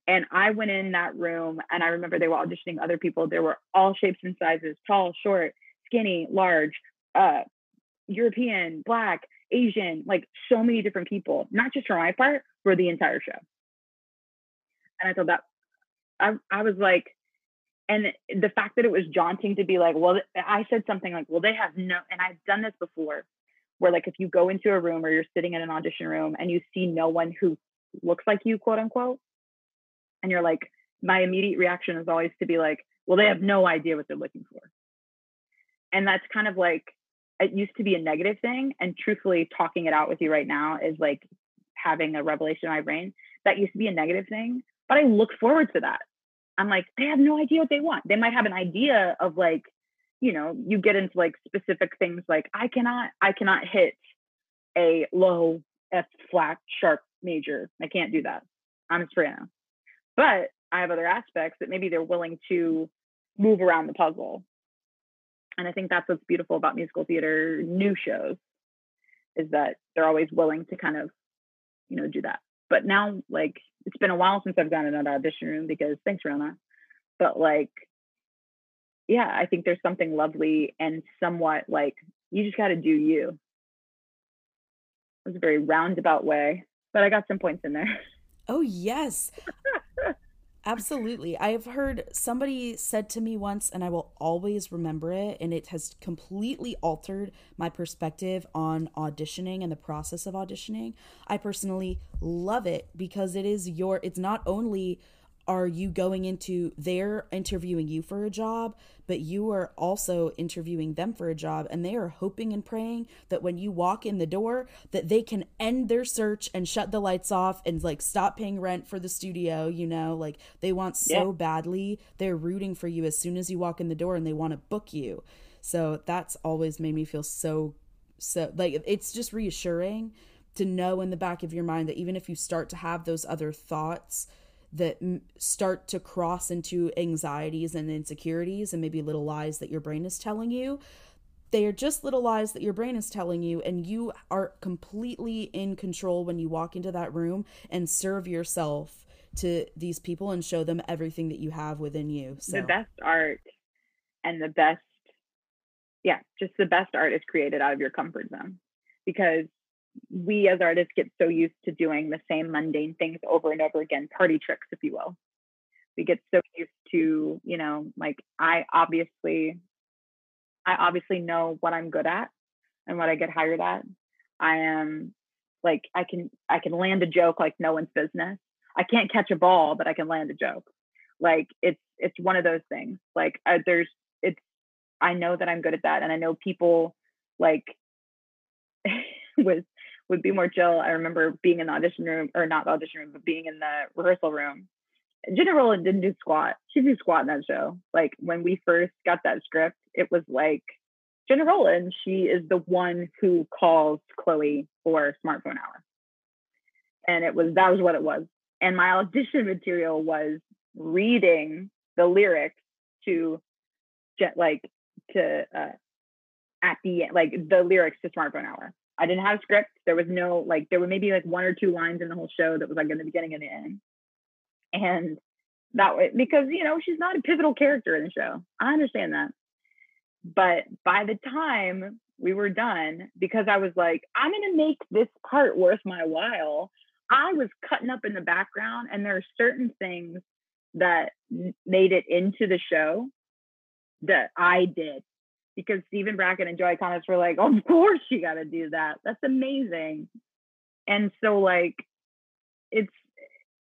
and i went in that room and i remember they were auditioning other people there were all shapes and sizes tall short skinny large uh european black Asian, like so many different people, not just for my part, for the entire show. And I thought that I, I was like, and the fact that it was jaunting to be like, well, I said something like, well, they have no, and I've done this before, where like if you go into a room or you're sitting in an audition room and you see no one who looks like you, quote unquote, and you're like, my immediate reaction is always to be like, well, they have no idea what they're looking for. And that's kind of like it used to be a negative thing. And truthfully talking it out with you right now is like having a revelation in my brain. That used to be a negative thing but i look forward to that. I'm like they have no idea what they want. They might have an idea of like you know you get into like specific things like i cannot i cannot hit a low f flat sharp major. I can't do that. I'm a soprano but i have other aspects that maybe they're willing to move around the puzzle and I think that's what's beautiful about musical theater new shows is that they're always willing to kind of, you know, do that. But now, like, it's been a while since I've gone in an audition room because thanks, Rona. But like, yeah, I think there's something lovely and somewhat like you just got to do you. It was a very roundabout way, but I got some points in there. Oh yes. [LAUGHS] Absolutely. I have heard somebody said to me once, and I will always remember it, and it has completely altered my perspective on auditioning and the process of auditioning. I personally love it because it is your, it's not only are you going into they're interviewing you for a job but you are also interviewing them for a job and they are hoping and praying that when you walk in the door that they can end their search and shut the lights off and like stop paying rent for the studio you know like they want so yeah. badly they're rooting for you as soon as you walk in the door and they want to book you so that's always made me feel so so like it's just reassuring to know in the back of your mind that even if you start to have those other thoughts that start to cross into anxieties and insecurities and maybe little lies that your brain is telling you. They are just little lies that your brain is telling you, and you are completely in control when you walk into that room and serve yourself to these people and show them everything that you have within you. So. The best art and the best, yeah, just the best art is created out of your comfort zone because we as artists get so used to doing the same mundane things over and over again, party tricks, if you will. We get so used to, you know, like I obviously, I obviously know what I'm good at and what I get hired at. I am like I can I can land a joke like no one's business. I can't catch a ball, but I can land a joke. Like it's it's one of those things. Like uh, there's it's I know that I'm good at that, and I know people like [LAUGHS] with would be more chill. I remember being in the audition room, or not the audition room, but being in the rehearsal room. Jenna Rolan didn't do squat. She did squat in that show. Like when we first got that script, it was like Jenna Rolan. She is the one who calls Chloe for smartphone hour, and it was that was what it was. And my audition material was reading the lyrics to, like to uh, at the like the lyrics to smartphone hour I didn't have a script. There was no like there were maybe like one or two lines in the whole show that was like in the beginning and the end. And that way because you know she's not a pivotal character in the show. I understand that. But by the time we were done, because I was like, I'm gonna make this part worth my while, I was cutting up in the background and there are certain things that made it into the show that I did because Stephen Brackett and Joy Thomas were like, of course you got to do that. That's amazing. And so like, it's,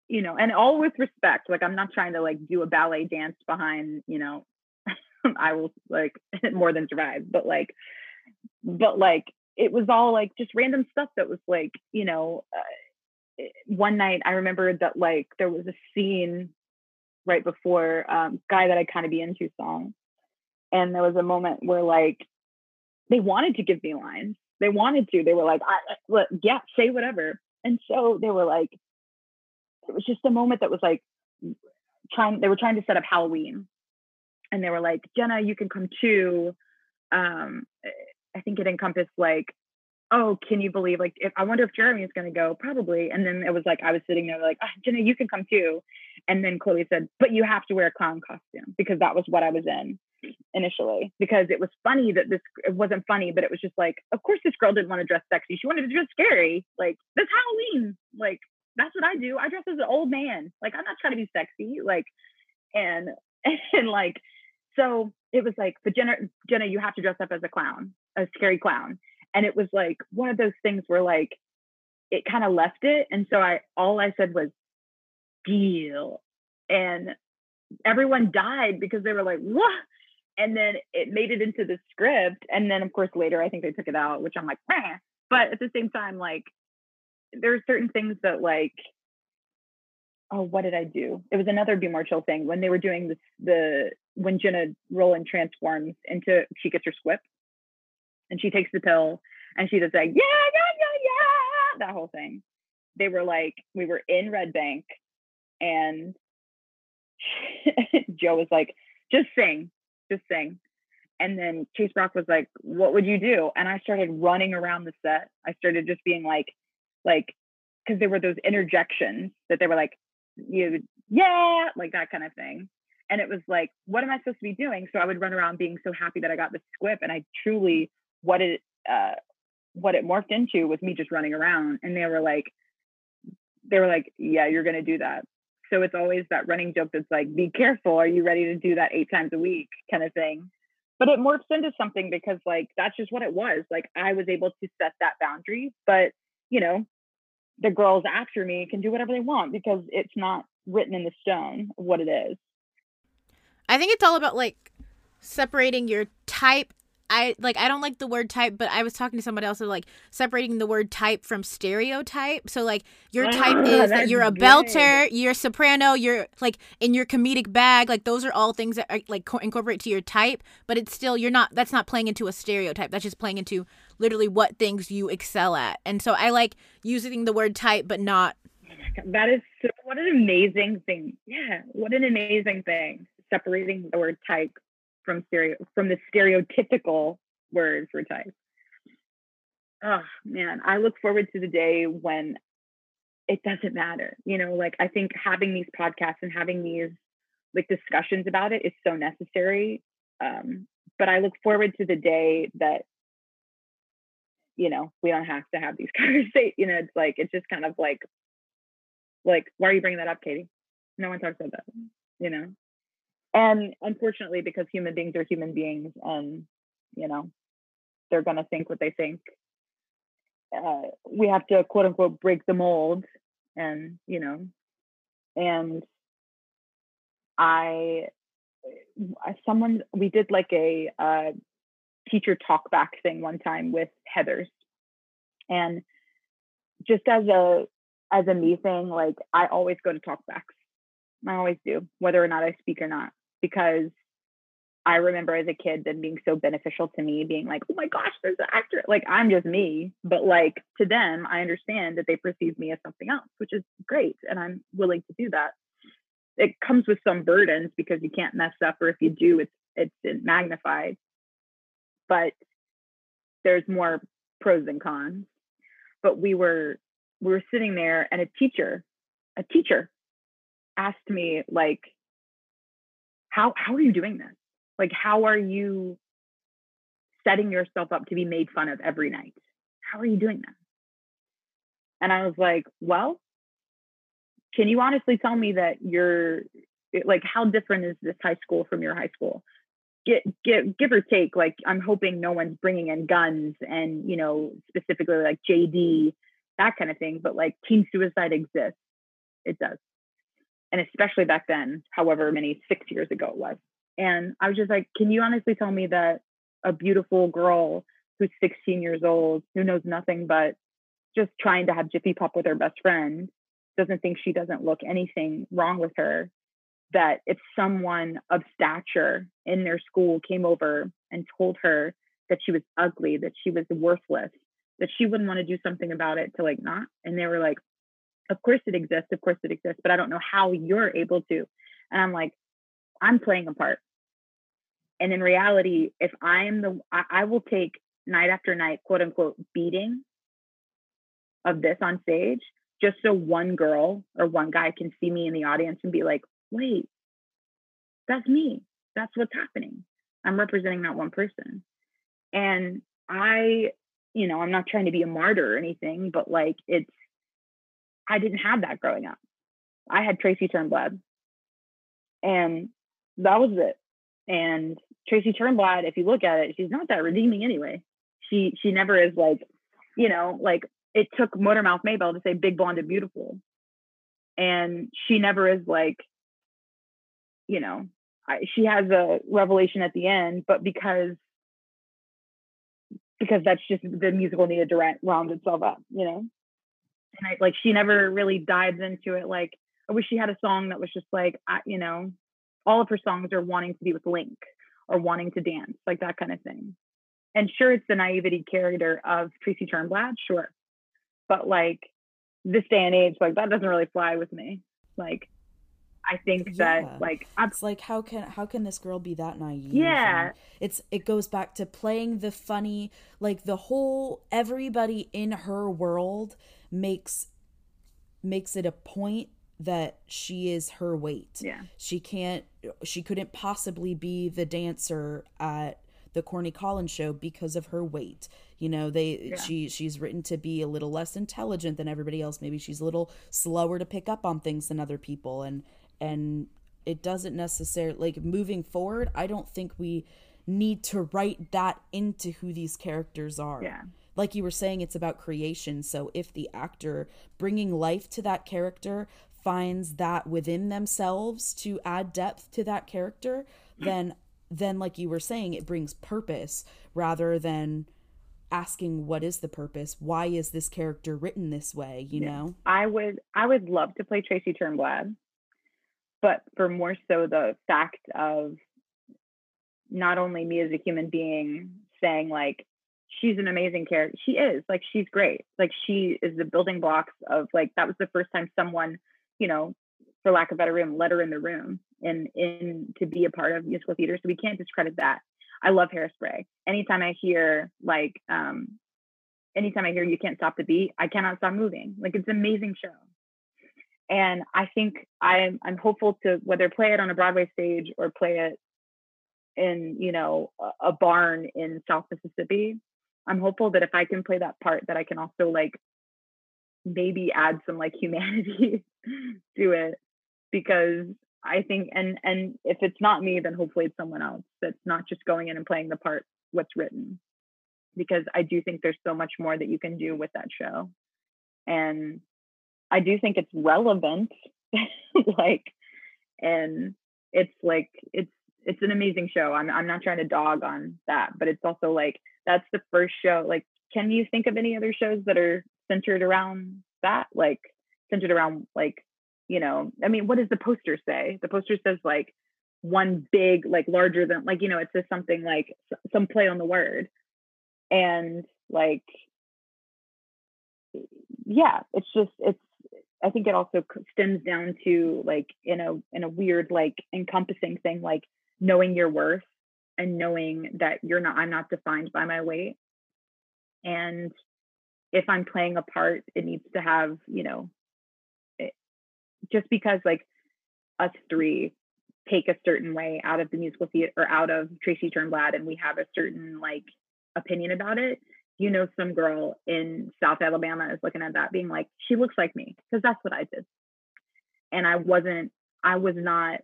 you know, and all with respect, like I'm not trying to like do a ballet dance behind, you know, [LAUGHS] I will like [LAUGHS] more than survive, but like, but like it was all like just random stuff that was like, you know, uh, one night I remember that like there was a scene right before um, guy that I kind of be into song and there was a moment where like they wanted to give me lines. They wanted to. They were like I, look, yeah say whatever. And so they were like it was just a moment that was like trying they were trying to set up halloween. And they were like jenna you can come too. Um i think it encompassed like oh can you believe like if i wonder if jeremy is going to go? Probably. And then it was like i was sitting there like oh, jenna you can come too. And then chloe said but you have to wear a clown costume because that was what i was in initially because it was funny that this it wasn't funny, but it was just like, of course this girl didn't want to dress sexy. She wanted to dress scary. Like this Halloween. Like that's what I do. I dress as an old man. Like I'm not trying to be sexy. Like and [LAUGHS] and like so it was like, but Jenna Jenna, you have to dress up as a clown, a scary clown. And it was like one of those things where like it kind of left it. And so I all I said was deal. And everyone died because they were like, what? And then it made it into the script and then of course later i think they took it out which i'm like Meh. but at the same time like there's certain things that like oh what did i do? It was another be more chill thing when they were doing this the when jenna rolan transforms into she gets her squip and she takes the pill and she does like yeah yeah yeah yeah that whole thing. They were like we were in red bank and [LAUGHS] joe was like just sing just sing. And then Chase Brock was like, What would you do? And I started running around the set. I started just being like, like, because there were those interjections that they were like, you yeah, like that kind of thing. And it was like, what am I supposed to be doing? So I would run around being so happy that I got the squip. And I truly what it uh what it morphed into was me just running around. And they were like, they were like, Yeah, you're gonna do that. So it's always that running joke that's like, be careful. Are you ready to do that eight times a week kind of thing? But it morphs into something because like that's just what it was. Like I was able to set that boundary, but you know, the girls after me can do whatever they want because it's not written in the stone what it is. I think it's all about like separating your type I like I don't like the word type, but I was talking to somebody else like separating the word type from stereotype. So like your ah, type is that you're a good. belter, you're a soprano, you're like in your comedic bag. Like those are all things that are, like co- incorporate to your type, but it's still you're not. That's not playing into a stereotype. That's just playing into literally what things you excel at. And so I like using the word type, but not. Oh that is so, what an amazing thing. Yeah, what an amazing thing. Separating the word type from stereo from the stereotypical word for type. Oh man, I look forward to the day when it doesn't matter. You know, like I think having these podcasts and having these like discussions about it is so necessary. Um, but I look forward to the day that you know, we don't have to have these [LAUGHS] conversations. You know, it's like it's just kind of like, like, why are you bringing that up, Katie? No one talks about that. You know, and unfortunately, because human beings are human beings, and you know, they're gonna think what they think. Uh, we have to quote unquote break the mold, and you know, and I, someone we did like a uh, teacher talk back thing one time with Heathers, and just as a as a me thing, like I always go to talkbacks. I always do, whether or not I speak or not, because I remember as a kid them being so beneficial to me, being like, oh my gosh, there's an actor. Like I'm just me. But like to them, I understand that they perceive me as something else, which is great. And I'm willing to do that. It comes with some burdens because you can't mess up, or if you do, it's it's magnified. But there's more pros and cons. But we were we were sitting there and a teacher, a teacher asked me like, how how are you doing this? Like, how are you setting yourself up to be made fun of every night? How are you doing that? And I was like, well, can you honestly tell me that you're like, how different is this high school from your high school? Get, get, give or take, like, I'm hoping no one's bringing in guns and, you know, specifically like JD, that kind of thing. But like, teen suicide exists. It does. And especially back then, however many six years ago it was. And I was just like, can you honestly tell me that a beautiful girl who's 16 years old, who knows nothing but just trying to have Jiffy Pop with her best friend, doesn't think she doesn't look anything wrong with her, that if someone of stature in their school came over and told her that she was ugly, that she was worthless, that she wouldn't want to do something about it to like not. And they were like, of course it exists, of course it exists, but I don't know how you're able to. And I'm like, I'm playing a part. And in reality, if I'm the, I, I will take night after night, quote unquote, beating of this on stage just so one girl or one guy can see me in the audience and be like, wait, that's me. That's what's happening. I'm representing that one person. And I, you know, I'm not trying to be a martyr or anything, but like it's, I didn't have that growing up. I had Tracy Turnblad. And that was it. And Tracy Turnblad, if you look at it, she's not that redeeming anyway. She she never is like, you know, like it took Motormouth Maybelle to say big blonde and beautiful. And she never is like, you know, I, she has a revelation at the end, but because because that's just the musical needed to round itself up, you know. And I like she never really dives into it. Like I wish she had a song that was just like, I, you know, all of her songs are wanting to be with Link or wanting to dance, like that kind of thing. And sure, it's the naivety character of Tracy Turnblad, sure. But like this day and age, like that doesn't really fly with me. Like I think yeah. that like I'm, it's like how can how can this girl be that naive? Yeah, and it's it goes back to playing the funny, like the whole everybody in her world makes makes it a point that she is her weight. Yeah. She can't she couldn't possibly be the dancer at the Corny Collins show because of her weight. You know, they yeah. she she's written to be a little less intelligent than everybody else. Maybe she's a little slower to pick up on things than other people and and it doesn't necessarily like moving forward, I don't think we need to write that into who these characters are. Yeah like you were saying it's about creation. So if the actor bringing life to that character finds that within themselves to add depth to that character, [CLEARS THROAT] then then like you were saying, it brings purpose rather than asking what is the purpose? Why is this character written this way you yeah. know? I would i would love to play tracy turnblad but for more so the fact of not only me as a human being saying like she's an amazing character she is like she's great like she is the building blocks of like that was the first time someone you know, for lack of better room, let her in the room and in to be a part of musical theater. So we can't discredit that. I love Hairspray. Anytime I hear like um anytime I hear you can't stop the beat, I cannot stop moving. Like it's an amazing show. And I think I'm I'm hopeful to whether play it on a Broadway stage or play it in, you know, a, a barn in South Mississippi, I'm hopeful that if I can play that part, that I can also like maybe add some like [LAUGHS] humanity to it because I think and and if it's not me, then hopefully it's someone else that's not just going in and playing the part what's written. Because I do think there's so much more that you can do with that show. And I do think it's relevant. [LAUGHS] like and it's like it's it's an amazing show. I'm I'm not trying to dog on that, but it's also like that's the first show. Like, can you think of any other shows that are centered around that? Like centered around like you know, I mean, what does the poster say? The poster says like one big, like larger than, like, you know, it says something like some play on the word. And like, yeah, it's just, it's, I think it also stems down to like in a in a weird like encompassing thing like knowing your worth and knowing that you're not I'm not defined by my weight and if I'm playing a part it needs to have you know just because like us three take a certain way out of the musical theater or out of Tracy Turnblad and we have a certain like opinion about it, you know, some girl in South Alabama is looking at that being like, she looks like me because that's what I did. And I wasn't, I was not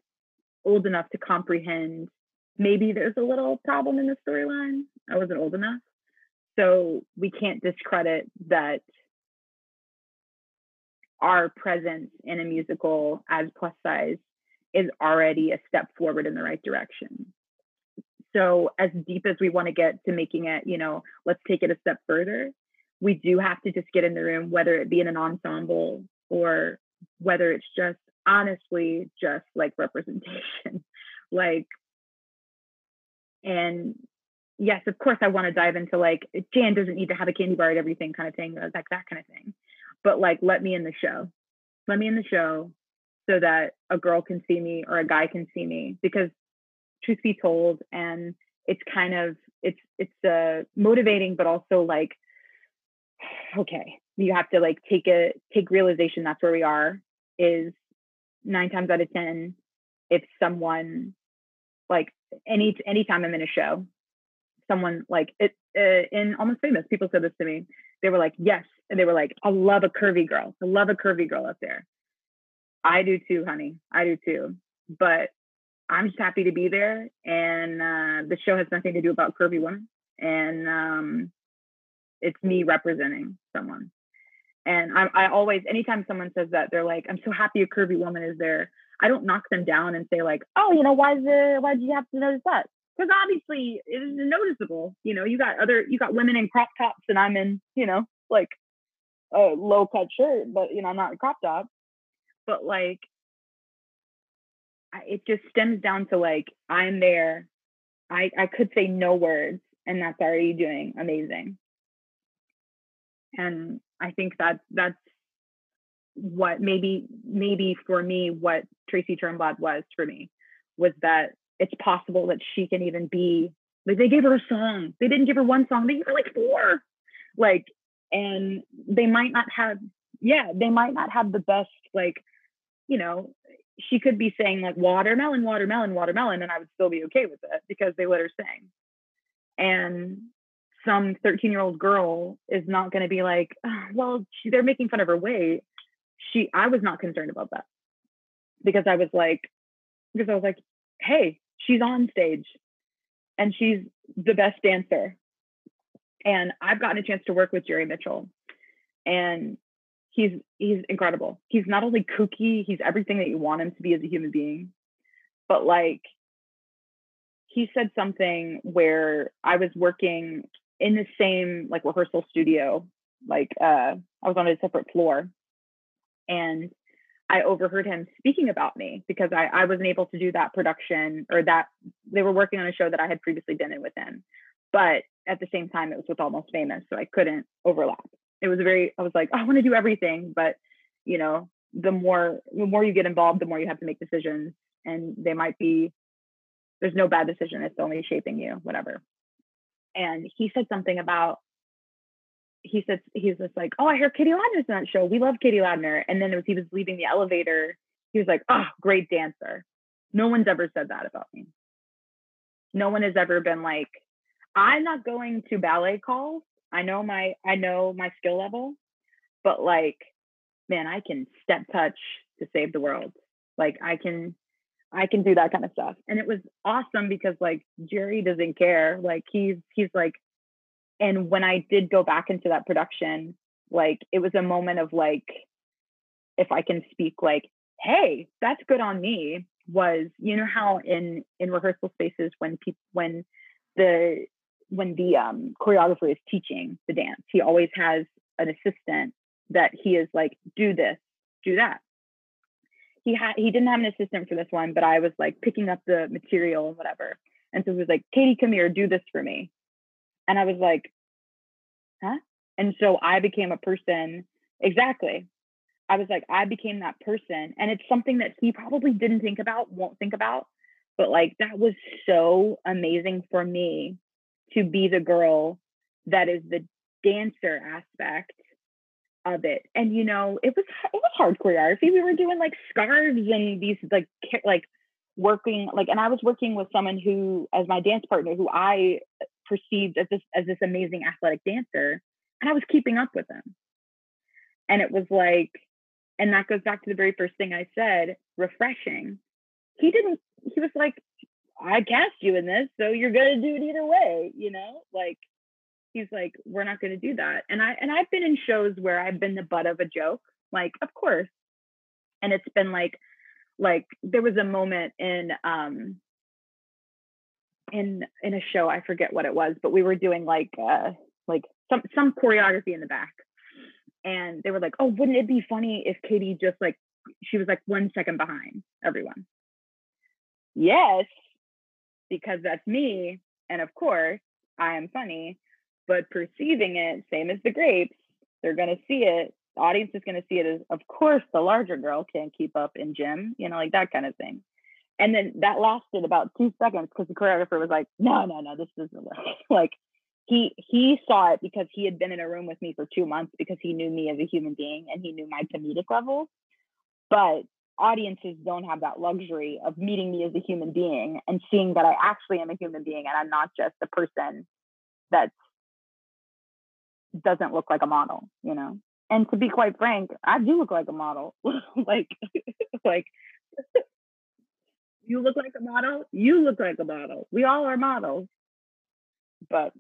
old enough to comprehend maybe there's a little problem in the storyline. I wasn't old enough. So we can't discredit that our presence in a musical as plus size is already a step forward in the right direction. So, as deep as we want to get to making it, you know, let's take it a step further. We do have to just get in the room, whether it be in an ensemble or whether it's just honestly just like representation. [LAUGHS] like, and yes, of course, I want to dive into like Jan doesn't need to have a candy bar at everything kind of thing, like that kind of thing. But like let me in the show. Let me in the show so that a girl can see me or a guy can see me because truth be told and it's kind of it's it's uh motivating but also like [SIGHS] okay you have to like take a take realization that's where we are is nine times out of ten if someone like any anytime i'm in a show someone like it uh, in almost famous people said this to me they were like yes and they were like, I love a curvy girl. I love a curvy girl up there. I do too, honey. I do too. But I'm just happy to be there. And uh, the show has nothing to do about curvy women. And um, it's me representing someone. And I, I always, anytime someone says that, they're like, I'm so happy a curvy woman is there. I don't knock them down and say like, oh, you know, why it, why did you have to notice that? Because obviously it is noticeable. You know, you got other, you got women in crop tops and I'm in, you know, like a low cut shirt, but you know, I'm not a crop top. But like, it just stems down to like, I'm there. I I could say no words, and that's already doing amazing. And I think that that's what maybe maybe for me what Tracy Turnblad was for me was that it's possible that she can even be like they gave her a song. They didn't give her one song, they gave her like four. Like and they might not have yeah they might not have the best like you know she could be saying like watermelon watermelon watermelon and i would still be okay with it because they let her sing and some 13 year old girl is not going to be like oh, well she, they're making fun of her weight she i was not concerned about that because i was like because i was like hey she's on stage and she's the best dancer and I've gotten a chance to work with Jerry Mitchell, and he's he's incredible. He's not only kooky, he's everything that you want him to be as a human being. But like he said something where I was working in the same like rehearsal studio, like uh I was on a separate floor and I overheard him speaking about me because I, I wasn't able to do that production or that they were working on a show that I had previously been in with him. But at the same time, it was with Almost Famous, so I couldn't overlap. It was a very, I was like, oh, I want to do everything, but you know, the more the more you get involved, the more you have to make decisions, and they might be. There's no bad decision; it's only shaping you, whatever. And he said something about. He said he's just like, oh, I hear Katie Ladner's in that show. We love Katie Ladner. And then he was leaving the elevator, he was like, oh, great dancer. No one's ever said that about me. No one has ever been like, I'm not going to ballet calls. I know my I know my skill level, but like, man, I can step touch to save the world. Like I can I can do that kind of stuff. And it was awesome because like Jerry doesn't care. Like he's he's like and when I did go back into that production, like it was a moment of like if I can speak like, hey, that's good on me was you know how in in rehearsal spaces when people when the when the um, choreographer is teaching the dance, he always has an assistant that he is like, do this, do that. He had he didn't have an assistant for this one, but I was like picking up the material and whatever. And so he was like, Katie, come here, do this for me. And I was like, huh? And so I became a person, exactly. I was like, I became that person. And it's something that he probably didn't think about, won't think about. But like that was so amazing for me to be the girl that is the dancer aspect of it. And you know, it was it was hard choreography. We were doing like scarves and these like like working like and I was working with someone who as my dance partner who I perceived as this as this amazing athletic dancer and I was keeping up with him. And it was like and that goes back to the very first thing I said, refreshing. He didn't he was like I cast you in this, so you're gonna do it either way, you know? Like he's like, we're not gonna do that. And I and I've been in shows where I've been the butt of a joke, like, of course. And it's been like, like there was a moment in um in in a show, I forget what it was, but we were doing like uh like some some choreography in the back. And they were like, Oh, wouldn't it be funny if Katie just like she was like one second behind everyone? Yes, because that's me. And of course, I am funny, but perceiving it, same as the grapes, they're going to see it. The audience is going to see it as, of course, the larger girl can't keep up in gym, you know, like that kind of thing. And then that lasted about two seconds because the choreographer was like, no, no, no, this doesn't work. [LAUGHS] like he he saw it because he had been in a room with me for two months because he knew me as a human being and he knew my comedic level. But audiences don't have that luxury of meeting me as a human being and seeing that I actually am a human being and I'm not just a person that doesn't look like a model, you know. And to be quite frank, I do look like a model. [LAUGHS] like [LAUGHS] like you look like a model, you look like a model. We all are models. But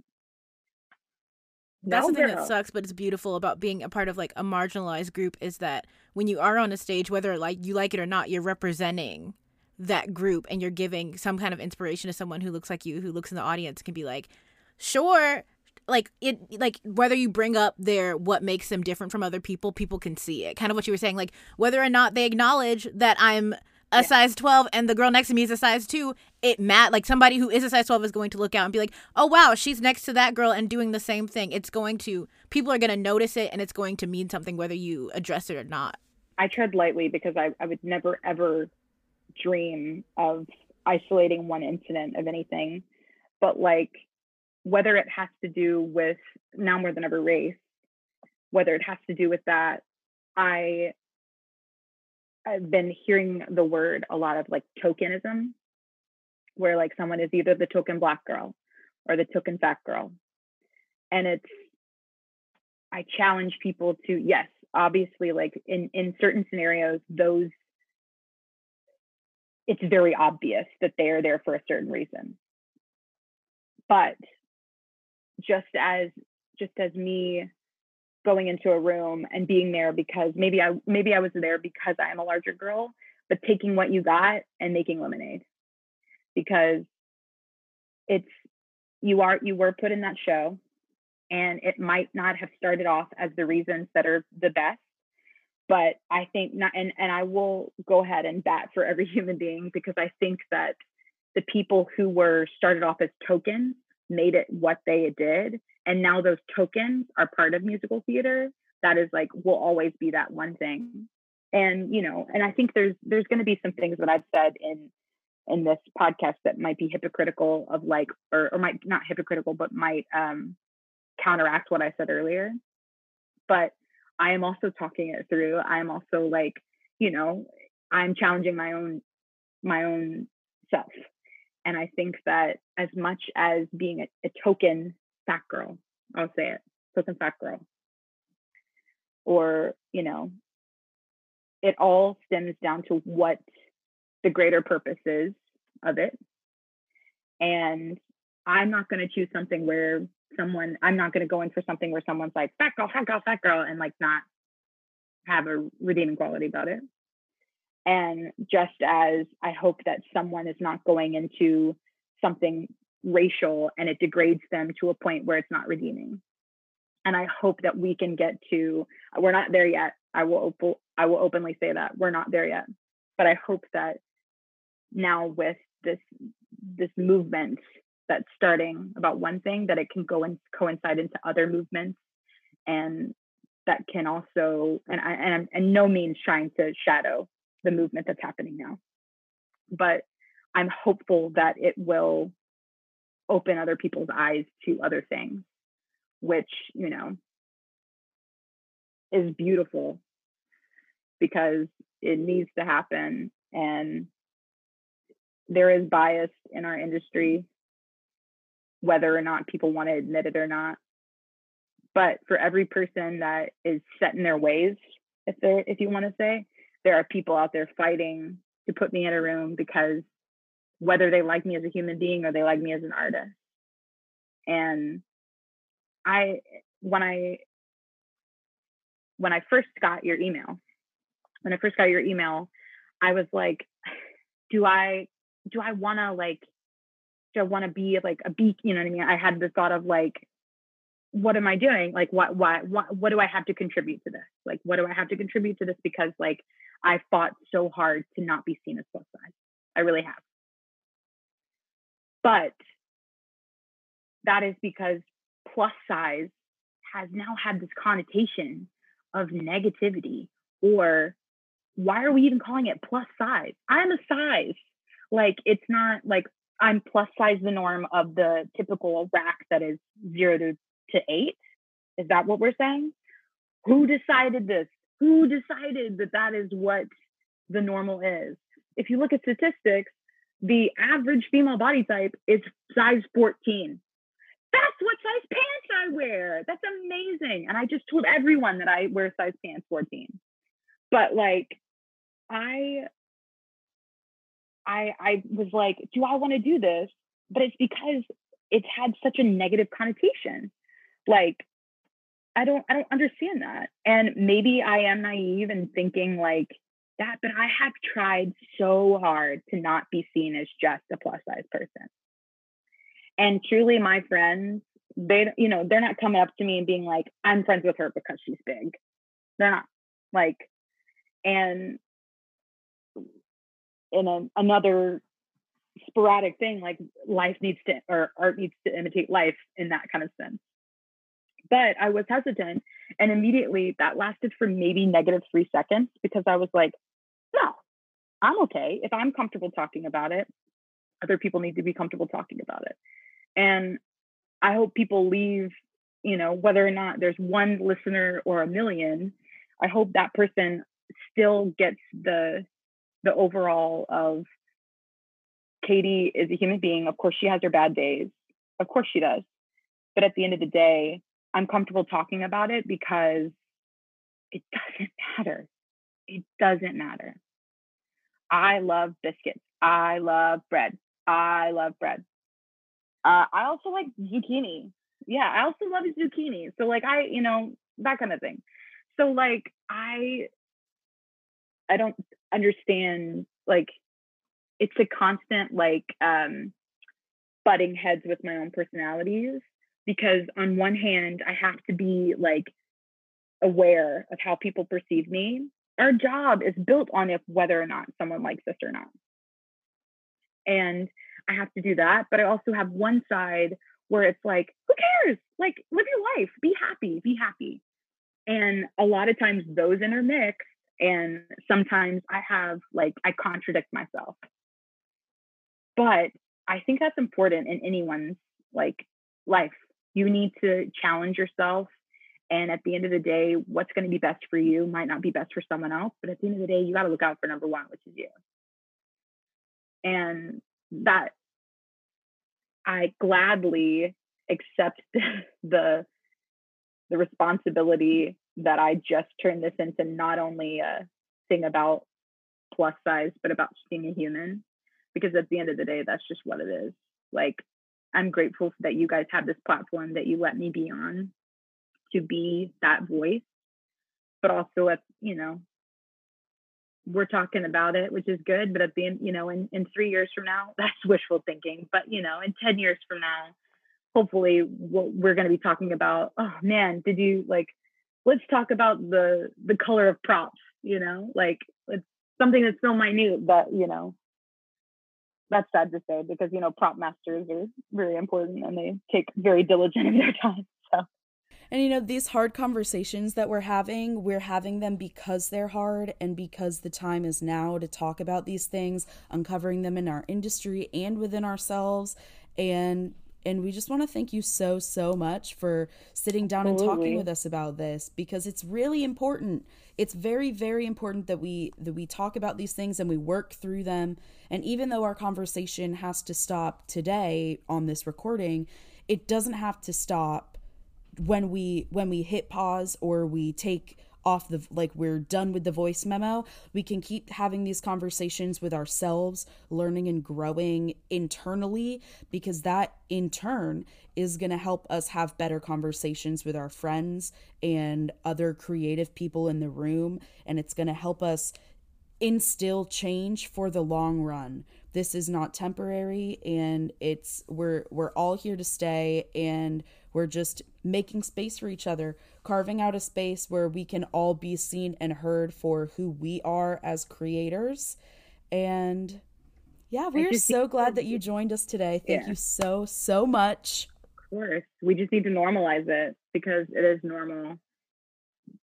that's no the thing girl. that sucks, but it's beautiful about being a part of like a marginalized group is that when you are on a stage, whether like you like it or not, you're representing that group and you're giving some kind of inspiration to someone who looks like you, who looks in the audience, can be like, sure, like it like whether you bring up their what makes them different from other people people can see it kind of what you were saying like whether or not they acknowledge that i'm a Yeah. size 12 and the girl next to me is a size 2 it mat like somebody who is a size 12 is going to look out and be like oh wow she's next to that girl and doing the same thing it's going to people are going to notice it and it's going to mean something whether you address it or not I tread lightly because I, I would never ever dream of isolating one incident of anything. But like whether it has to do with now more than ever race, whether it has to do with that, I I've been hearing the word a lot of like tokenism, where like someone is either the token black girl or the token fat girl. And it's I challenge people to yes, obviously like in in certain scenarios those it's very obvious that they are there for a certain reason but just as just as me going into a room and being there because maybe i maybe i was there because i am a larger girl but taking what you got and making lemonade. Because it's you are you were put in that show and it might not have started off as the reasons that are the best but i think not and, and i will go ahead and bat for every [LAUGHS] human being because i think that the people who were started off as tokens made it what they did and now those tokens are part of musical theater that is like will always be that one thing and you know and i think there's there's going to be some things that i've said in in this podcast that might be hypocritical of like or, or might not hypocritical but might um counteract what I said earlier. But I am also talking it through. I am also like, you know, I'm challenging my own my own self. And I think that as much as being a, a token fat girl, I'll say it, token fat girl, or, you know, it all stems down to what the greater purpose is of it. And I'm not going to choose something where someone, I'm not going to go in for something where someone's like, fat girl, fat girl, fat girl, and like not have a redeeming quality about it. And just as I hope that someone is not going into something racial and it degrades them to a point where it's not redeeming. And I hope that we can get to, we're not there yet. I will, op- I will openly say that we're not there yet. But I hope that now with this, this movement that's starting about one thing, that it can go and coincide into other movements and that can also, and I, and I'm in no means trying to shadow the movement that's happening now. But I'm hopeful that it will open other people's eyes to other things, which, you know, is beautiful because it needs to happen. And there is bias in our industry, whether or not people want to admit it or not. But for every person that is set in their ways, if they if you want to say, there are people out there fighting to put me in a room because whether they like me as a human being or they like me as an artist. And I when I when I first got your email, when I first got your email, I was like, [SIGHS] do I do I want to like do I want to be like a beak? You know what I mean? I had the thought of like, what am I doing? Like, what, what, what, what do I have to contribute to this? Like, what do I have to contribute to this? Because like I fought so hard to not be seen as plus size. I really have. But that is because plus size has now had this connotation of negativity or why are we even calling it plus size? I'm a size. Like it's not like I'm plus size the norm of the typical rack that is zero to, to eight. Is that what we're saying? Who decided this? who decided that that is what the normal is? If you look at statistics, the average female body type is size 14. That's what size pants I wear. That's amazing. And I just told everyone that I wear size pants 14. But like I I I was like, do I want to do this? But it's because it's had such a negative connotation. Like I don't I don't understand that. And maybe I am naive and thinking like that, but I have tried so hard to not be seen as just a plus size person. And truly my friends, they you know, they're not coming up to me and being like, I'm friends with her because she's big. They're not like and in a, another sporadic thing like life needs to or art needs to imitate life in that kind of sense but I was hesitant. And immediately that lasted for maybe negative three seconds because I was like, no, I'm okay. If I'm comfortable talking about it, other people need to be comfortable talking about it. And I hope people leave, you know, whether or not there's one listener or a million, I hope that person still gets the the overall of Katie is a human being. Of course she has her bad days. Of course she does. But at the end of the day, I'm comfortable talking about it because it doesn't [LAUGHS] matter. It doesn't matter. I love biscuits. I love bread. I love bread. Uh, I also like zucchini. Yeah, I also love zucchini. So like I, you know, that kind of thing. So like I I don't understand like it's a constant like um butting heads with my own personalities because on one hand i have to be like aware of how people perceive me. Our job is built on if whether or not someone likes us or not. And i have to do that but i also have one side where it's like who cares? Like live your life. Be happy. Be happy. And a lot of times those intermix and sometimes i have like i contradict myself. But i think that's important in anyone's like life you need to challenge yourself and at the end of the day what's going to be best for you might not be best for someone else but at the end of the day you got to look out for number one which is you and that I gladly accept [LAUGHS] the the responsibility that I just turned this into not only uh, a thing about plus size, but about being a human. Because at the end of the day, that's just what it is. Like, I'm grateful that you guys have this platform that you let me be on to be that voice, but also at, you know, we're talking about it, which is good. But at the end, you know, in, in three years from now, [LAUGHS] that's wishful thinking. But, you know, in 10 years from now, hopefully we're going to be talking about, oh man, did you like, let's talk about the, the color of props, you know, like it's something that's so minute but you know, that's sad to say because, you know, prop masters are very important and they take very diligent in their [LAUGHS] time. So and you know, these hard conversations that we're having, we're having them because they're hard and because the time is now to talk about these things, uncovering them in our industry and within ourselves. And and we just want to thank you so so much for sitting down Absolutely. and talking with us about this because it's really important it's very very important that we that we talk about these things and we work through them and even though our conversation has to stop today on this recording it doesn't have to stop when we when we hit pause or we take off the like we're done with the voice memo we can keep having these conversations with ourselves learning and growing internally because that in turn is going to help us have better conversations with our friends and other creative people in the room and it's going to help us instill change for the long run. This is not temporary and it's we're we're all here to stay and we're just making space for each other, carving out a space where we can all be seen and heard for who we are as creators. And yeah, we're so glad that you joined us today. Thank yeah. you so, so much. Of course. We just need to normalize it because it is normal.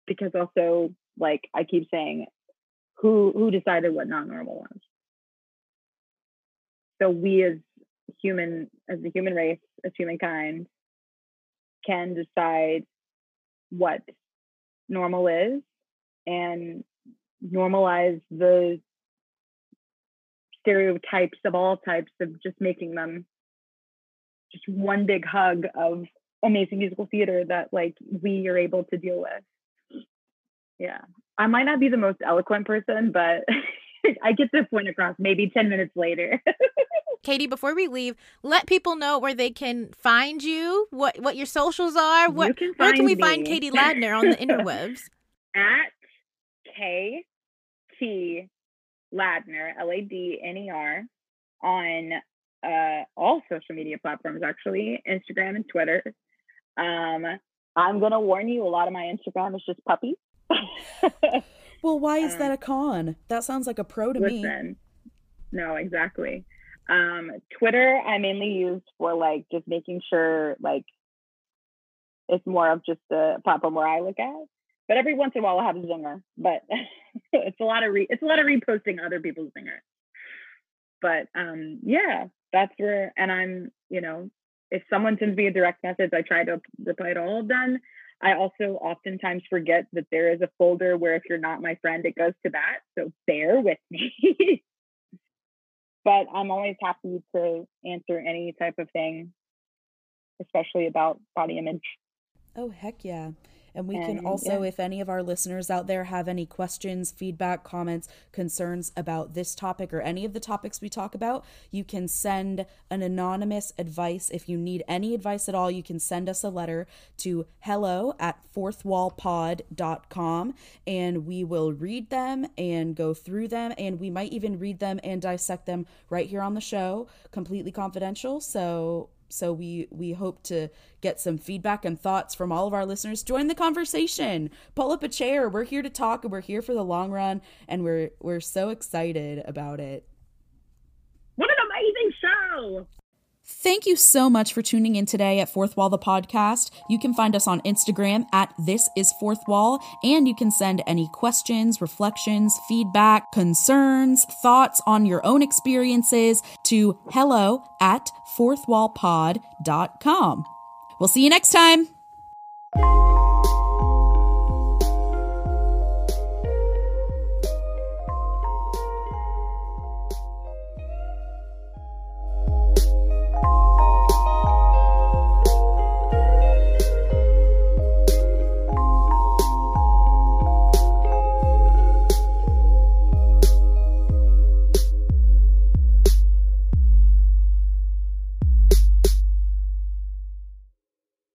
Because also, like I keep saying, who who decided what not normal was? So we as human as the human race, as humankind, can decide what normal is and normalize the stereotypes of all types of just making them just one big hug of amazing musical theater that like we are able to deal with. Yeah. I might not be the most eloquent person but [LAUGHS] i get the point across maybe 10 minutes later [LAUGHS] Katie, before we leave, let people know where they can find you, what what your socials are. What can where can we me. find Katie Ladner on the interwebs? [LAUGHS] At K T Ladner, L A D N E R, on uh, all social media platforms, actually, Instagram and Twitter. Um, I'm gonna warn you, a lot of my Instagram is just puppies. well, why is [LAUGHS] um, that a con? That sounds like a pro to listen, me. No, exactly. Um, Twitter, I mainly use for like just making sure like it's more of just a platform where I look at. But every once in a while, I'll have a zinger. But [LAUGHS] it's a lot of re- it's a lot of reposting other people's zingers. But um, yeah, that's where. And I'm you know, if someone sends me a direct message, I try to reply to all of them. I also oftentimes forget that there is a folder where if you're not my friend, it goes to that. So bear with me [LAUGHS] but I'm always happy to answer any type of thing, especially about body image. Oh, heck yeah. And we and, can also, yeah. if any of our listeners out there have any questions, feedback, comments, concerns about this topic or any of the topics we talk about, you can send an anonymous advice. If you need any advice at all, you can send us a letter to hello at fourthwallpod.com and we will read them and go through them. And we might even read them and dissect them right here on the show, completely confidential. So so we we hope to get some feedback and thoughts from all of our listeners. Join the conversation. Pull up a chair. We're here to talk. And we're here for the long run and we're we're so excited about it. What an amazing show Thank you so much for tuning in today at Fourth Wall the podcast. You can find us on Instagram at This Is Fourth Wall, and you can send any questions, reflections, feedback, concerns, thoughts on your own experiences to hello at fourthwallpod.com. We'll see you next time.